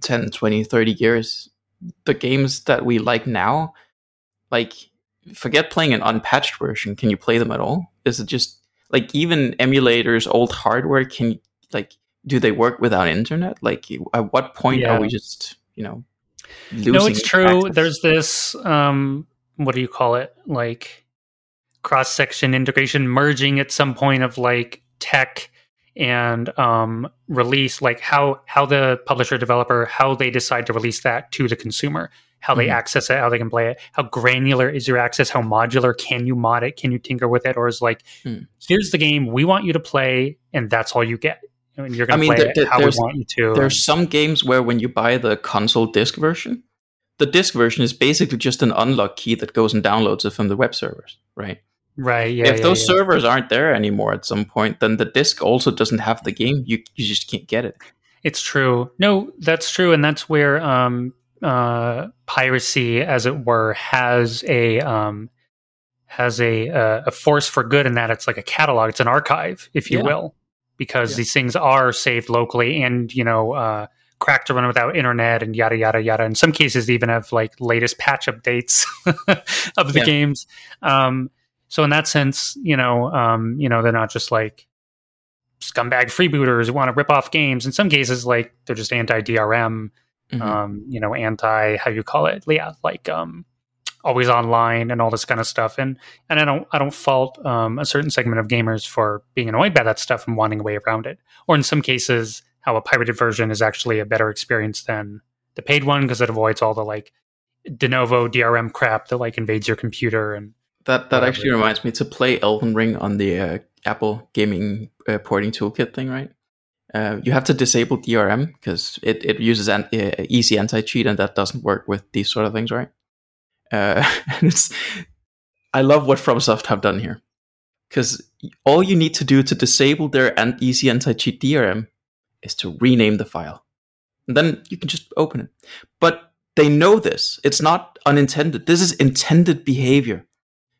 Speaker 2: 10 20 30 years the games that we like now like forget playing an unpatched version can you play them at all is it just like even emulators old hardware can like do they work without internet like at what point
Speaker 1: Yeah.
Speaker 2: are we just you know
Speaker 1: no, it's true.
Speaker 2: access?
Speaker 1: There's this um what do you call it? Like cross section integration merging at some point of like tech and um release like how how the publisher developer how they decide to release that to the consumer how they
Speaker 2: Mhm.
Speaker 1: access it how they can play it how granular is your access how modular can you mod it can you tinker with it or is like
Speaker 2: Hmm.
Speaker 1: here's the game we want you to play and that's all you get and you're going
Speaker 2: I
Speaker 1: to
Speaker 2: mean,
Speaker 1: play
Speaker 2: there-
Speaker 1: it
Speaker 2: there-
Speaker 1: how we want you to
Speaker 2: There's some games where when you buy the console disc version, the disc version is basically just an unlock key that goes and downloads it from the web servers, right?
Speaker 1: Right yeah
Speaker 2: if
Speaker 1: yeah,
Speaker 2: those
Speaker 1: yeah.
Speaker 2: servers aren't there anymore at some point, then the disc also doesn't have the game. You you just can't get it.
Speaker 1: It's true. No, that's true, and that's where um, uh, piracy, as it were, has a um, has a uh, a force for good in that it's like a catalog, it's an archive, if you
Speaker 2: Yeah.
Speaker 1: will, because these things are saved locally and you know uh, cracked to run without internet and yada yada yada. In some cases, they even have like latest patch updates <laughs> of the
Speaker 2: Yeah.
Speaker 1: games. Um, so in that sense, you know, um, you know, they're not just like scumbag freebooters who want to rip off games. In some cases, like they're just anti DRM,
Speaker 2: Mhm.
Speaker 1: um, you know, anti how you call it, yeah, like um, always online and all this kind of stuff. And and I don't I don't fault um, a certain segment of gamers for being annoyed by that stuff and wanting a way around it. Or in some cases, how a pirated version is actually a better experience than the paid one because it avoids all the like Denuvo DRM crap that like invades your computer and
Speaker 2: that that actually reminds me to play Elden Ring on the uh, Apple Gaming uh, Porting Toolkit thing, right? Uh, you have to disable DRM because it, it uses an uh, easy anti cheat, and that doesn't work with these sort of things, right? Uh, <laughs> and it's I love what FromSoft have done here because all you need to do to disable their an- easy anti cheat DRM is to rename the file, and then you can just open it. But they know this; it's not unintended. This is intended behavior.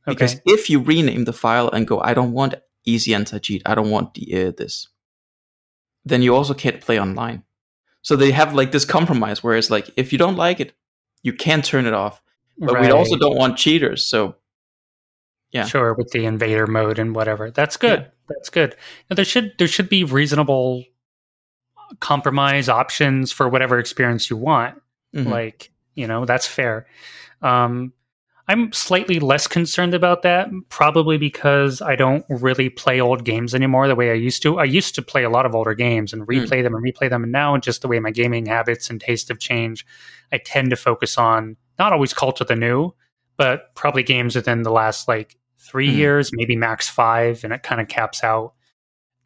Speaker 2: Because
Speaker 1: okay,
Speaker 2: if you rename the file and go, I don't want easy anti cheat, I don't want the, uh, this, then you also can't play online. So they have like this compromise where it's like, if you don't like it, you can turn it off. But we also don't want cheaters. So yeah.
Speaker 1: sure with the invader mode and whatever. That's good. That's good. Now, there should there should be reasonable compromise options for whatever experience you want.
Speaker 2: Mhm.
Speaker 1: Like you know that's fair. Um, I'm slightly less concerned about that, probably because I don't really play old games anymore the way I used to. I used to play a lot of older games and replay them and replay them, and now just the way my gaming habits and taste have changed, I tend to focus on not always cult of the new, but probably games within the last like three
Speaker 2: Mhm.
Speaker 1: years, maybe max five, and it kind of caps out.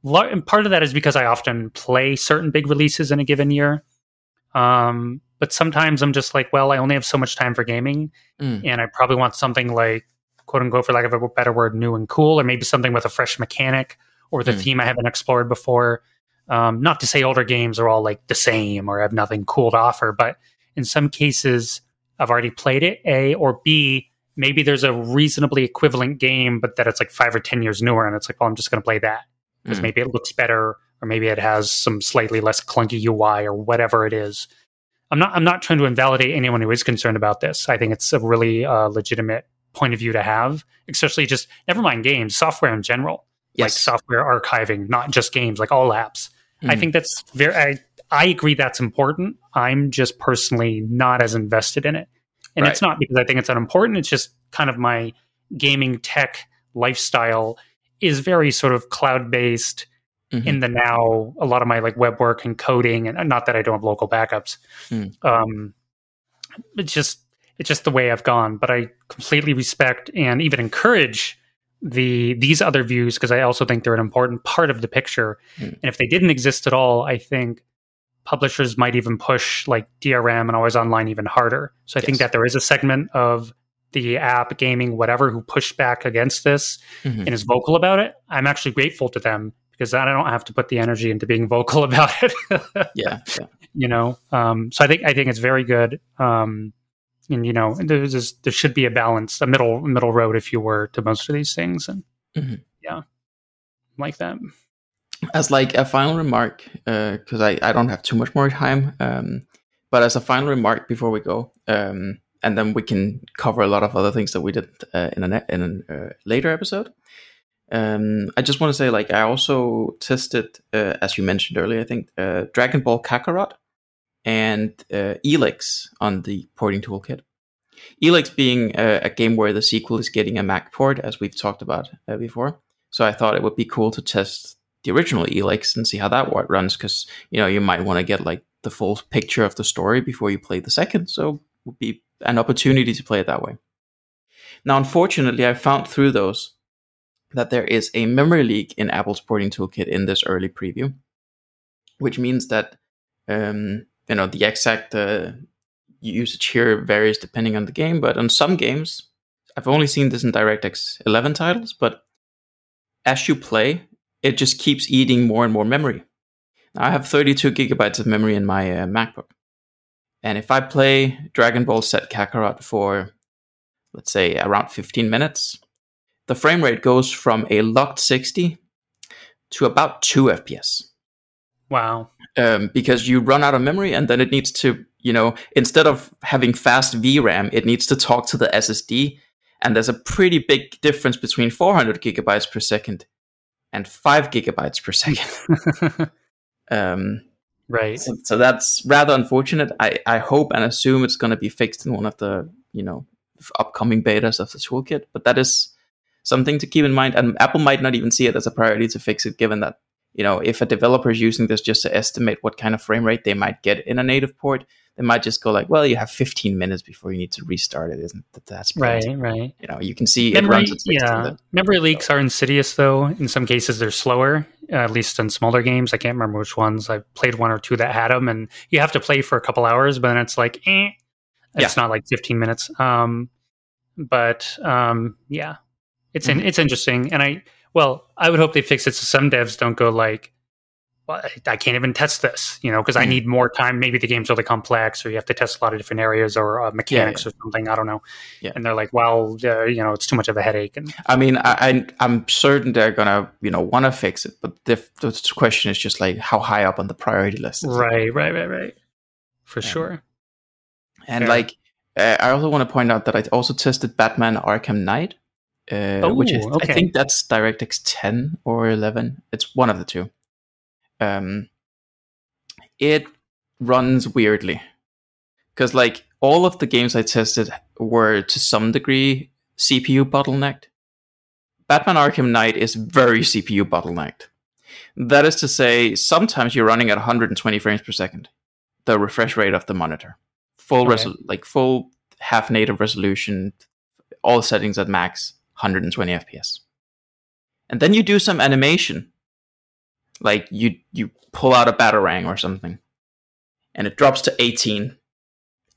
Speaker 1: And part of that is because I often play certain big releases in a given year. Um, but sometimes I'm just like, well, I only have so much time for gaming,
Speaker 2: Mm.
Speaker 1: and I probably want something like, quote unquote, for lack of a better word, new and cool, or maybe something with a fresh mechanic or the
Speaker 2: Mm.
Speaker 1: theme I haven't explored before. Um, not to say older games are all like the same or have nothing cool to offer, but in some cases, I've already played it, A, or B, maybe there's a reasonably equivalent game, but that it's like five or 10 years newer, and it's like, well, I'm just going to play that because
Speaker 2: Mm.
Speaker 1: maybe it looks better or maybe it has some slightly less clunky UI or whatever it is. I'm not I'm not trying to invalidate anyone who is concerned about this. I think it's a really uh, legitimate point of view to have, especially just never mind games, software in general, like software archiving, not just games, like all apps. I
Speaker 2: Mhm.
Speaker 1: think that's very. I, I agree that's important. I'm just personally not as invested in it, and it's not because I think it's unimportant. It's just kind of my gaming tech lifestyle is very sort of cloud based
Speaker 2: Mhm.
Speaker 1: in the now. A lot of my like web work and coding, and not that I don't have local backups.
Speaker 2: Mm.
Speaker 1: Um, it's just it's just the way I've gone. But I completely respect and even encourage the these other views because I also think they're an important part of the picture.
Speaker 2: Mm.
Speaker 1: And if they didn't exist at all, I think publishers might even push like DRM and always online even harder. So I think that there is a segment of the app, gaming, whatever, who push back against this
Speaker 2: Mhm.
Speaker 1: and is vocal about it. I'm actually grateful to them because I don't have to put the energy into being vocal <laughs> about it.
Speaker 2: yeah, yeah.
Speaker 1: you know, um, so I think I think it's very good. Um, and you know there's just, there should be a balance, a middle middle road, if you were, to most of these things, and
Speaker 2: Mhm.
Speaker 1: yeah, like that.
Speaker 2: as like a final remark, because I, I don't have too much more time, um, but as a final remark before we go, um, and then we can cover a lot of other things that we did uh, in a ne- in a uh, later episode. Um, I just want to say, like, I also tested, uh, as you mentioned earlier, I think uh, Dragon Ball Kakarot and uh, Elex on the porting toolkit. Elex being a, a game where the sequel is getting a Mac port, as we've talked about uh, before. So I thought it would be cool to test the original Elex and see how that runs, because you know you might want to get like the full picture of the story before you play the second. So it would be an opportunity to play it that way. Now, unfortunately, I found through those that there is a memory leak in Apple's porting toolkit in this early preview, which means that um, you know the exact uh, usage here varies depending on the game, but on some games, I've only seen this in DirectX 11 titles, but as you play, it just keeps eating more and more memory. Now, I have 32 gigabytes of memory in my uh, MacBook, and if I play Dragon Ball Z Kakarot for, let's say, around 15 minutes, the frame rate goes from a locked 60 to about 2 FPS
Speaker 1: Wow.
Speaker 2: um, because you run out of memory and then it needs to, you know, instead of having fast VRAM, it needs to talk to the SSD. And there's a pretty big difference between 400 gigabytes per second and 5 gigabytes per second. <laughs> Um,
Speaker 1: right.
Speaker 2: so, so that's rather unfortunate. I, I hope and assume it's going to be fixed in one of the, you know, upcoming betas of the toolkit. But that is something to keep in mind. And Apple might not even see it as a priority to fix it, given that you know, if a developer is using this just to estimate what kind of frame rate they might get in a native port, they might just go like, well, you have 15 minutes before you need to restart it, isn't that? That's
Speaker 1: Right. Right.
Speaker 2: You know, you can see it
Speaker 1: Memory,
Speaker 2: runs at
Speaker 1: yeah.
Speaker 2: then.
Speaker 1: Memory leaks are insidious, though. In some cases, they're slower. Uh, at least in smaller games, I can't remember which ones. I played one or two that had them, and you have to play for a couple hours, but then it's like, eh, it's not like 15 minutes. Um, but um, yeah, it's in,
Speaker 2: Mhm.
Speaker 1: it's interesting, and I well, I would hope they fix it so some devs don't go like, well, I- I can't even test this, you know, because I
Speaker 2: Mhm.
Speaker 1: need more time. Maybe the game's really complex, or you have to test a lot of different areas or uh, mechanics or something. I don't know.
Speaker 2: Yeah.
Speaker 1: And they're like, well, uh, you know, it's too much of a headache, and
Speaker 2: I mean, I, I, I'm certain they're gonna, you know, want to fix it, but the, the question is just like how high up on the priority list. is it?
Speaker 1: Right, right, right, right. For
Speaker 2: Yeah.
Speaker 1: sure.
Speaker 2: And
Speaker 1: Fair.
Speaker 2: like, uh, I also want to point out that I also tested Batman Arkham Knight, uh, which is,
Speaker 1: Oh, okay.
Speaker 2: I think that's DirectX 10 or 11. It's one of the two. Um, it runs weirdly because like all of the games I tested were to some degree CPU bottlenecked. Batman Arkham Knight is very CPU bottlenecked. That is to say, sometimes you're running at 120 frames per second, the refresh rate of the monitor, full
Speaker 1: Okay.
Speaker 2: resol- like full half native resolution, all settings at max, 120 FPS. And then you do some animation, like you you pull out a batarang or something, and it drops to 18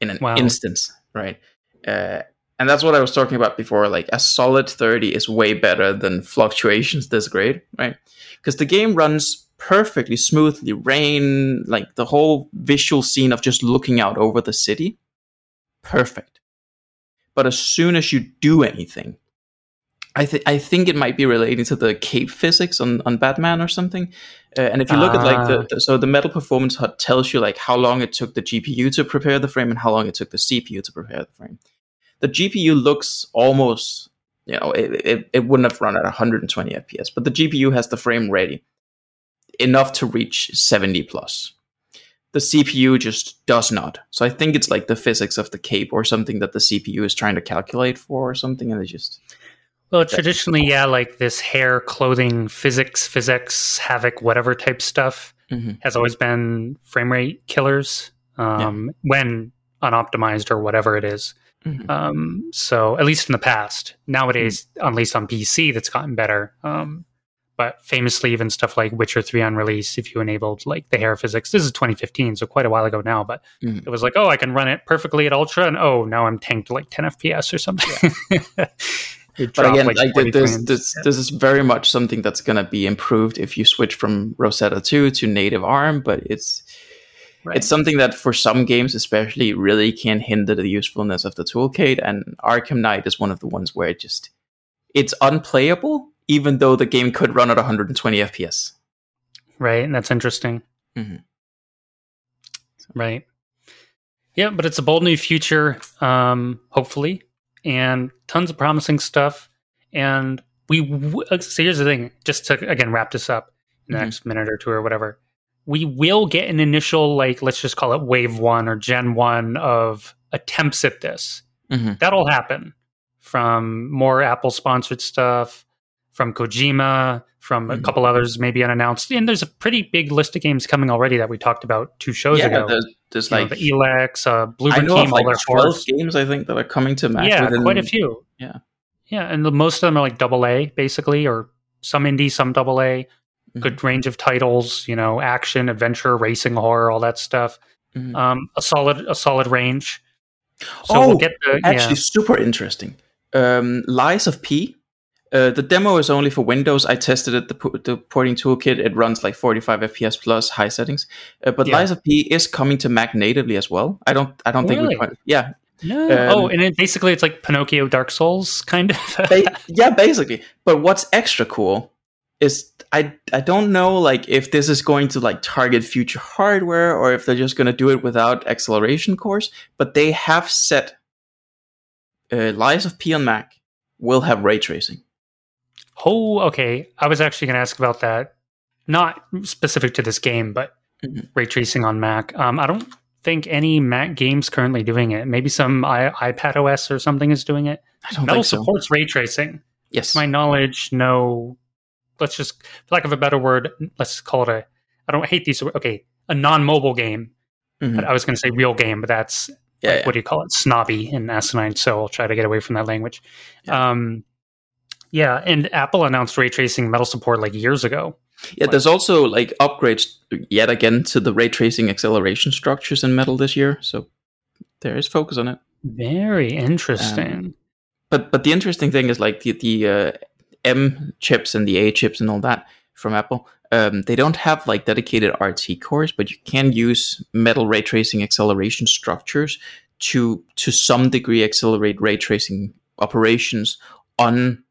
Speaker 2: in an
Speaker 1: Wow.
Speaker 2: instance, right? Uh, and that's what I was talking about before. Like a solid 30 is way better than fluctuations this great, right? Because the game runs perfectly smoothly, rain, like the whole visual scene of just looking out over the city, perfect. But as soon as you do anything, I think I think it might be relating to the cape physics on, on Batman or something. Uh, and if you look at like
Speaker 1: Ah.
Speaker 2: the, the so the Metal Performance HUD tells you like how long it took the GPU to prepare the frame and how long it took the CPU to prepare the frame. The GPU looks almost you know it, it, it wouldn't have run at 120 FPS, but the GPU has the frame ready enough to reach 70 plus. The CPU just does not. So I think it's like the physics of the cape or something that the CPU is trying to calculate for or something, and it just
Speaker 1: Well, traditionally, yeah, like this hair, clothing, physics, physics, Havok, whatever type stuff
Speaker 2: Mhm.
Speaker 1: has always been frame rate killers um, when unoptimized or whatever it is.
Speaker 2: Mhm.
Speaker 1: Um, so at least in the past, nowadays, at least on PC, that's gotten better. Um, but famously, even stuff like Witcher Three on release, if you enabled like the hair physics, this is 2015, so quite a while ago now. But
Speaker 2: Mhm.
Speaker 1: it was like, oh, I can run it perfectly at ultra, and oh, now I'm tanked like 10 FPS or something. <laughs> It
Speaker 2: But again,
Speaker 1: like,
Speaker 2: like,
Speaker 1: 20
Speaker 2: this, this, this is very much something that's going to be improved if you switch from Rosetta 2 to native ARM. But it's
Speaker 1: Right.
Speaker 2: It's something that for some games, especially, really can hinder the usefulness of the toolkit. And Arkham Knight is one of the ones where it just it's unplayable, even though the game could run at 120 FPS.
Speaker 1: Right. And that's interesting.
Speaker 2: Mhm.
Speaker 1: Right. Yeah, but it's a bold new future, um, hopefully, and tons of promising stuff. And we, w- so here's the thing just to, again, wrap this up in the
Speaker 2: Mhm.
Speaker 1: next minute or two or whatever. We will get an initial, like, let's just call it wave one or gen one of attempts at this.
Speaker 2: Mhm.
Speaker 1: That'll happen from more Apple sponsored stuff, from Kojima, from a
Speaker 2: Mhm.
Speaker 1: couple others maybe unannounced. And there's a pretty big list of games coming already that we talked about two shows
Speaker 2: Yeah,
Speaker 1: ago.
Speaker 2: there's, there's
Speaker 1: You know,
Speaker 2: like
Speaker 1: the Elex, uh, Blue
Speaker 2: I know
Speaker 1: Team,
Speaker 2: of like 12
Speaker 1: Force.
Speaker 2: games I think that are coming to Mac.
Speaker 1: Yeah,
Speaker 2: within-
Speaker 1: quite a few.
Speaker 2: yeah.
Speaker 1: Yeah, and the, most of them are like double A, basically, or some indie, some double A.
Speaker 2: Mhm.
Speaker 1: Good range of titles, you know, action, adventure, racing, horror, all that stuff.
Speaker 2: Mhm.
Speaker 1: Um, a solid, a solid range. So
Speaker 2: Oh,
Speaker 1: we'll get the
Speaker 2: Actually,
Speaker 1: yeah.
Speaker 2: super interesting. Um, Lies of P. Uh, the demo is only for Windows. I tested it. The, po- the porting toolkit it runs like 45 FPS plus high settings. Uh, but
Speaker 1: Yeah.
Speaker 2: Lies of P is coming to Mac natively as well. I don't. I don't think we. Yeah.
Speaker 1: No.
Speaker 2: um,
Speaker 1: oh, and it, basically it's like Pinocchio, Dark Souls, kind of. <laughs>
Speaker 2: Ba- yeah, basically. But what's extra cool is I I don't know like if this is going to like target future hardware or if they're just going to do it without acceleration cores. But they have set uh, Lies of P on Mac will have ray tracing.
Speaker 1: Oh, okay. I was actually going to ask about that. Not specific to this game, but
Speaker 2: Mhm.
Speaker 1: ray tracing on Mac. Um, I don't think any Mac games currently doing it. Maybe some I- iPad OS or something is doing it.
Speaker 2: I don't
Speaker 1: Metal
Speaker 2: so.
Speaker 1: supports ray tracing.
Speaker 2: Yes.
Speaker 1: To my knowledge, no. Let's just, for lack of a better word, let's call it a. I don't hate these. Okay, a non-mobile game.
Speaker 2: Mhm.
Speaker 1: I was going to say real game, but that's
Speaker 2: Yeah,
Speaker 1: like,
Speaker 2: yeah.
Speaker 1: what do you call it? Snobby and asinine. So I'll try to get away from that language.
Speaker 2: Yeah.
Speaker 1: Um, yeah, and Apple announced ray tracing metal support like years ago.
Speaker 2: Yeah, there's also like upgrades yet again to the ray tracing acceleration structures in Metal this year. So there is focus on it.
Speaker 1: Very interesting.
Speaker 2: But but the interesting thing is like the the uh, M chips and the A chips and all that from Apple. Um, they don't have like dedicated RT cores, but you can use metal ray tracing acceleration structures to to some degree accelerate ray tracing operations on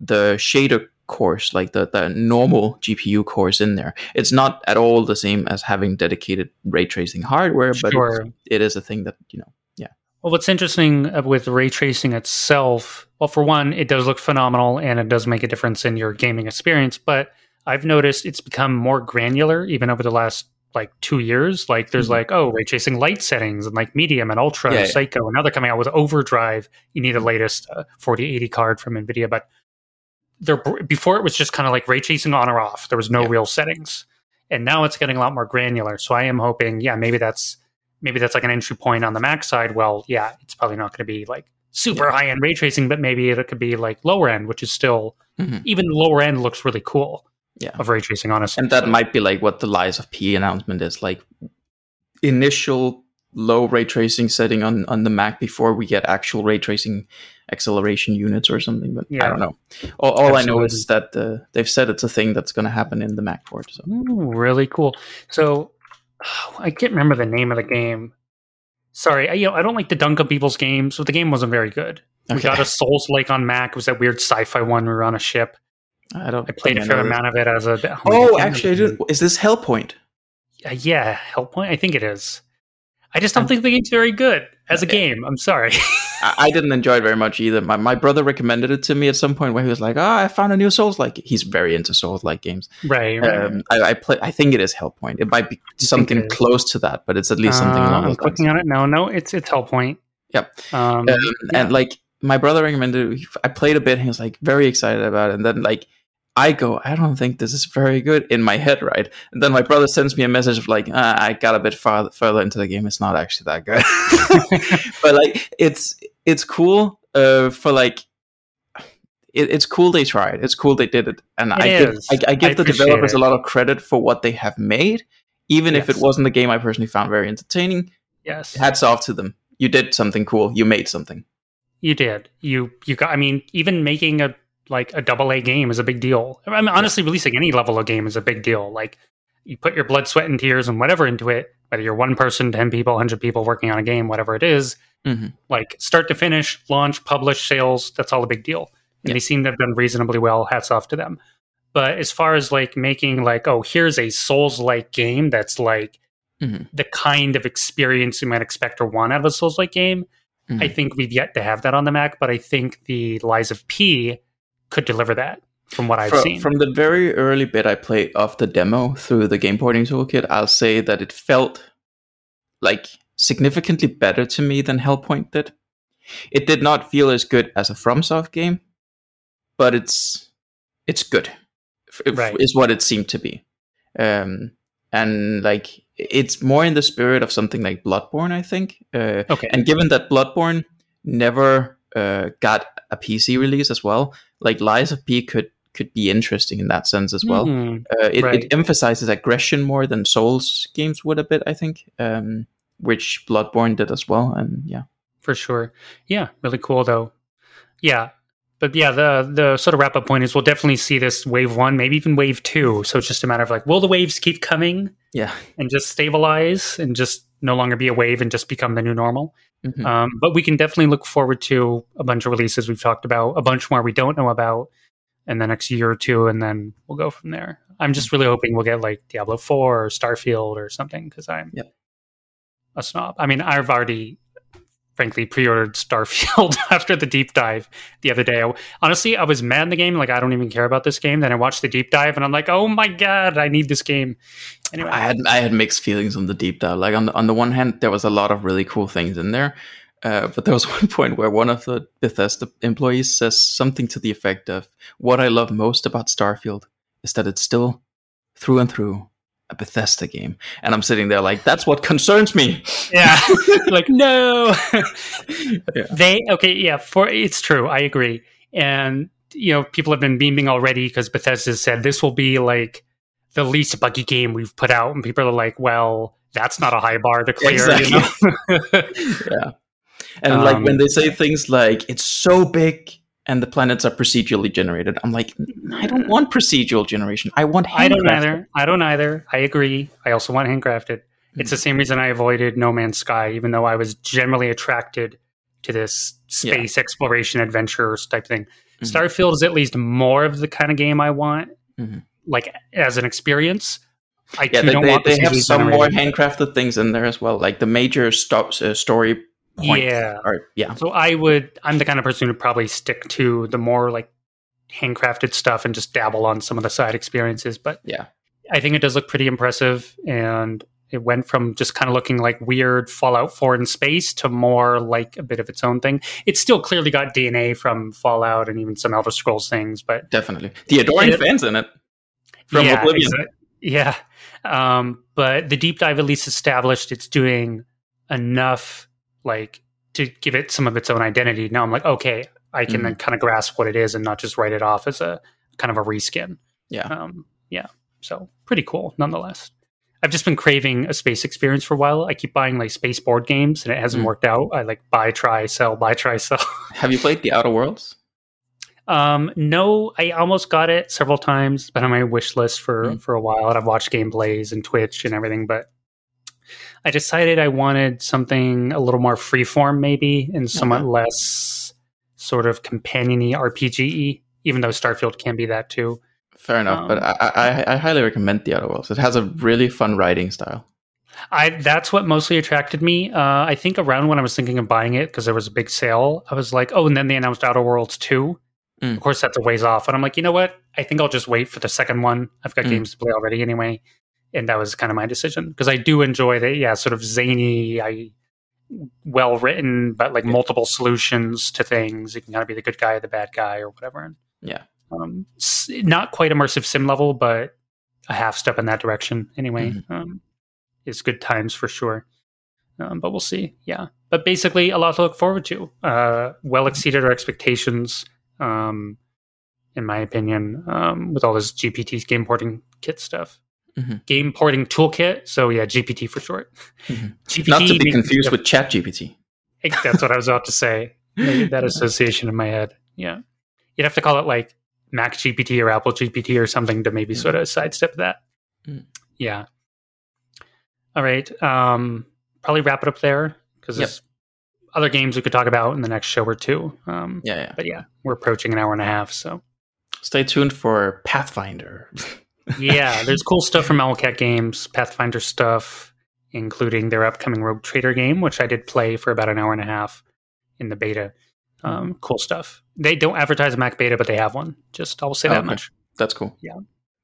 Speaker 2: the shader course, like the, the normal GPU course in there. It's not at all the same as having dedicated ray tracing hardware, but
Speaker 1: Sure.
Speaker 2: it is a thing that you know. Yeah.
Speaker 1: Well, what's interesting uh, with ray tracing itself, well, for one, it does look phenomenal and it does make a difference in your gaming experience. But I've noticed it's become more granular even over the last like two years. Like there's
Speaker 2: Mhm.
Speaker 1: like, oh, ray tracing light settings and like medium and ultra,
Speaker 2: Yeah,
Speaker 1: and
Speaker 2: yeah.
Speaker 1: psycho. And now they're coming out with overdrive. You need the latest uh, 4080 card from NVIDIA. But there, before it was just kind of like ray tracing on or off. There was no
Speaker 2: Yeah.
Speaker 1: real settings. And now it's getting a lot more granular. So I am hoping, yeah, maybe that's maybe that's like an entry point on the Mac side. Well, yeah, it's probably not going to be like super
Speaker 2: Yeah.
Speaker 1: high end ray tracing, but maybe it could be like lower end, which is still
Speaker 2: Mhm.
Speaker 1: even lower end looks really cool.
Speaker 2: Yeah.
Speaker 1: of ray tracing, honestly.
Speaker 2: And that might be like what the Lies of P announcement is like initial low ray tracing setting on, on the Mac before we get actual ray tracing acceleration units or something. But
Speaker 1: yeah.
Speaker 2: I don't know. All, all I know is that uh, they've said it's a thing that's going to happen in the Mac port. So
Speaker 1: Ooh, really cool. So I can't remember the name of the game. Sorry, I, you know I don't like to dunk on people's games, but the game wasn't very good. We got a Souls like on Mac. It was that weird sci-fi one. We were on a ship.
Speaker 2: I don't.
Speaker 1: I played a fair amount of it as a.
Speaker 2: Oh, actually, I Is this Hellpoint?
Speaker 1: Uh, yeah, Hellpoint. I think it is. I just don't think the game's very good as a game. I'm sorry. <laughs>
Speaker 2: I, didn't enjoy it very much either. My, my brother recommended it to me at some point where he was like, "Oh, I found a new Souls like." He's very into Souls like games.
Speaker 1: right. right.
Speaker 2: Um, I, I play. I think it is Hellpoint. It might be something close to that, but it's at least something
Speaker 1: Uh,
Speaker 2: along
Speaker 1: I'm
Speaker 2: lines.
Speaker 1: clicking on it. No, no, it's it's Hellpoint.
Speaker 2: Yep.
Speaker 1: Um,
Speaker 2: Um,
Speaker 1: yeah.
Speaker 2: And like my brother recommended. I played a bit. and He was like very excited about it, and then like I go, I don't think this is very good in my head, right? And then my brother sends me a message of like, ah, I got a bit farther further into the game. It's not actually that good, <laughs> but like it's it's cool uh, for like. It, it's cool they tried. It's cool they did it, and I give. I, I give
Speaker 1: I
Speaker 2: the developers
Speaker 1: it.
Speaker 2: a lot of credit for what they have made, even if it wasn't a game I personally found very entertaining.
Speaker 1: yes,
Speaker 2: Hats off to them. You did something cool. You made something.
Speaker 1: you did. You you got. I mean, even making a like a double A game is a big deal. I mean, honestly, releasing any level of game is a big deal. Like you put your blood, sweat, and tears and whatever into it, whether you're one person, 10 people, 100 people working on a game, whatever it is,
Speaker 2: hmm
Speaker 1: like start to finish, launch, publish, sales, that's all a big deal. And
Speaker 2: Yeah.
Speaker 1: they seem to have done reasonably well. Hats off to them. But as far as like making like, oh, here's a Souls like game that's like
Speaker 2: Mhm.
Speaker 1: the kind of experience you might expect or want out of a Souls like game, I
Speaker 2: Mhm.
Speaker 1: think we've yet to have that on the Mac. But I think the Lies of P could deliver that from what I've
Speaker 2: Fro-
Speaker 1: seen.
Speaker 2: From the very early bit I played of the demo through the game porting toolkit, I'll say that it felt like significantly better to me than Hellpoint did. It did not feel as good as a FromSoft game, but it's it's good. F- f-
Speaker 1: Right.
Speaker 2: Is what it seemed to be. Um, and like it's more in the spirit of something like Bloodborne, I think. Uh,
Speaker 1: okay.
Speaker 2: and given that Bloodborne never uh, got a PC release as well, like Lies of P could could be interesting in that sense as well.
Speaker 1: Mhm.
Speaker 2: Uh, it,
Speaker 1: Right.
Speaker 2: it emphasizes aggression more than Souls games would a bit, I think, um, which Bloodborne did as well. And yeah,
Speaker 1: for sure. Yeah, really cool though. Yeah, but yeah, the the sort of wrap up point is we'll definitely see this wave one, maybe even wave two. So it's just a matter of like, will the waves keep coming
Speaker 2: yeah,
Speaker 1: and just stabilize and just no longer be a wave and just become the new normal?
Speaker 2: Mhm.
Speaker 1: Um, but we can definitely look forward to a bunch of releases we've talked about, a bunch more we don't know about in the next year or two, and then we'll go from there. I'm just really hoping we'll get like Diablo 4 or Starfield or something because I'm
Speaker 2: Yep.
Speaker 1: a snob. I mean, I've already, frankly, pre ordered Starfield <laughs> after the deep dive the other day. I, honestly, I was mad in the game. Like, I don't even care about this game. Then I watched the deep dive and I'm like, oh my God, I need this game. Anyway,
Speaker 2: I had I had mixed feelings on the deep dive. Like on the on the one hand, there was a lot of really cool things in there, uh, but there was <laughs> one point where one of the Bethesda employees says something to the effect of, "What I love most about Starfield is that it's still through and through a Bethesda game." And I'm sitting there like, "That's what concerns me."
Speaker 1: yeah. <laughs> like, no. <laughs>
Speaker 2: Yeah.
Speaker 1: They okay, yeah. For it's true, I agree. And you know, people have been beaming already because Bethesda said this will be like the least buggy game we've put out, and people are like, "Well, that's not a high bar to clear." You know? <laughs>
Speaker 2: yeah. And like
Speaker 1: Um,
Speaker 2: when they say things like it's so big and the planets are procedurally generated, I'm like, I don't want procedural generation. I want
Speaker 1: I don't either. I don't either. I agree. I also want handcrafted. It's the same reason I avoided No Man's Sky, even though I was generally attracted to this
Speaker 2: Yeah.
Speaker 1: space exploration adventures type thing.
Speaker 2: Mhm.
Speaker 1: Starfield is at least more of the kind of game I want,
Speaker 2: Mhm.
Speaker 1: like as an experience. I
Speaker 2: Yeah, they,
Speaker 1: don't
Speaker 2: they,
Speaker 1: want
Speaker 2: they have some more handcrafted things in there as well. Like the major stops uh, story points
Speaker 1: Yeah.
Speaker 2: are yeah.
Speaker 1: So I would. I'm the kind of person who probably stick to the more like handcrafted stuff and just dabble on some of the side experiences. But
Speaker 2: Yeah.
Speaker 1: I think it does look pretty impressive, and it went from just kind of looking like weird Fallout 4 in space to more like a bit of its own thing. It's still clearly got DNA from Fallout and even some Elder Scrolls things, but
Speaker 2: Definitely. The adoring
Speaker 1: It-
Speaker 2: fans in it. From
Speaker 1: yeah,
Speaker 2: Oblivion.
Speaker 1: exa- yeah. Um, but the deep dive at least established it's doing enough like to give it some of its own identity. Now I'm like, okay, I can
Speaker 2: Mhm.
Speaker 1: then kind of grasp what it is and not just write it off as a kind of a reskin.
Speaker 2: Yeah.
Speaker 1: Um, yeah. So pretty cool nonetheless. I've just been craving a space experience for a while. I keep buying like space board games and it hasn't
Speaker 2: Mm.
Speaker 1: worked out. I like buy, try, sell, buy, try, <laughs> sell.
Speaker 2: Have you played The Outer Worlds?
Speaker 1: Um, no, I almost got it several times. Been on my wish list for
Speaker 2: Mm.
Speaker 1: for a while, and I've watched gameplays and Twitch and everything. But I decided I wanted something a little more freeform, maybe, and somewhat less sort of companiony RPG. Even though Starfield can be that too.
Speaker 2: Fair enough, but
Speaker 1: Um,
Speaker 2: I, I I highly recommend The Outer Worlds. It has a really fun writing style.
Speaker 1: I that's what mostly attracted me. Uh, I think around when I was thinking of buying it because there was a big sale, I was like, oh, and then they announced Outer Worlds two.
Speaker 2: Mm.
Speaker 1: Of course, that's a ways off, and I'm like, you know what? I think I'll just wait for the second one. I've got
Speaker 2: Mm.
Speaker 1: games to play already anyway, and that was kind of my decision because I do enjoy the yeah, sort of zany, I well written, but like
Speaker 2: Yeah.
Speaker 1: multiple solutions to things. You can kind of be the good guy, or the bad guy, or whatever. And,
Speaker 2: Yeah.
Speaker 1: um, not quite immersive sim level, but a half step in that direction anyway.
Speaker 2: Mhm.
Speaker 1: Um, is good times for sure. Um, but we'll see. Yeah. But basically, a lot to look forward to. Uh, well exceeded our expectations, um, in my opinion, um, with all this GPT game porting kit stuff.
Speaker 2: Mhm.
Speaker 1: Game porting toolkit. So, yeah, GPT for short. <laughs>
Speaker 2: Mhm.
Speaker 1: GPT
Speaker 2: Not to be confused with Chat GPT. <laughs>
Speaker 1: That's what I was about to say. Maybe that <laughs> association in my head. Yeah. You'd have to call it like Mac GPT or Apple GPT or something to maybe
Speaker 2: Mm.
Speaker 1: sort of sidestep that.
Speaker 2: Mm.
Speaker 1: Yeah. All right. Um, probably wrap it up there because
Speaker 2: Yep.
Speaker 1: there's other games we could talk about in the next show or two. Um,
Speaker 2: Yeah, yeah.
Speaker 1: But yeah, we're approaching an hour and a half. So
Speaker 2: Stay tuned for Pathfinder.
Speaker 1: Yeah, there's cool stuff from Owlcat Games, Pathfinder stuff, including their upcoming Rogue Trader game, which I did play for about an hour and a half in the beta. Um, cool stuff. They don't advertise a Mac beta, but they have one. Just I will say
Speaker 2: Oh,
Speaker 1: that
Speaker 2: okay.
Speaker 1: much.
Speaker 2: That's cool.
Speaker 1: Yeah.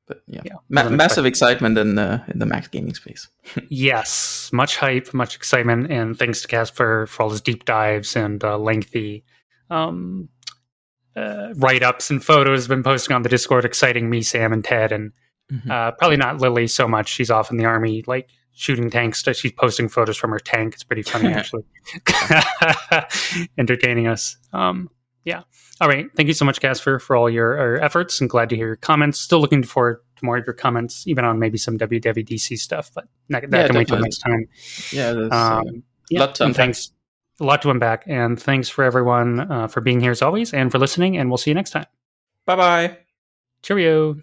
Speaker 2: But yeah,
Speaker 1: Yeah,
Speaker 2: Ma- massive excitement in the in the Mac gaming space. <laughs>
Speaker 1: Yes, much hype, much excitement, and thanks to Casper for all his deep dives and uh, lengthy um, uh, write ups and photos. Been posting on the Discord, exciting me, Sam, and Ted, and
Speaker 2: Mhm.
Speaker 1: uh, probably not Lily so much. She's off in the army, like shooting tanks. She's posting photos from her tank. It's pretty funny, <laughs> actually, <laughs> entertaining us. Um, yeah. All right. Thank you so much, Casper, for all your, your efforts, and glad to hear your comments. Still looking forward to more of your comments, even on maybe some WWDC stuff, but that, that
Speaker 2: Yeah,
Speaker 1: can wait till next time.
Speaker 2: Yeah, that's, uh,
Speaker 1: Um, yeah,
Speaker 2: lot to
Speaker 1: and thanks. A lot to unpack. And thanks for everyone uh, for being here as always and for listening. And we'll see you next time.
Speaker 2: bye bye.
Speaker 1: Cheerio.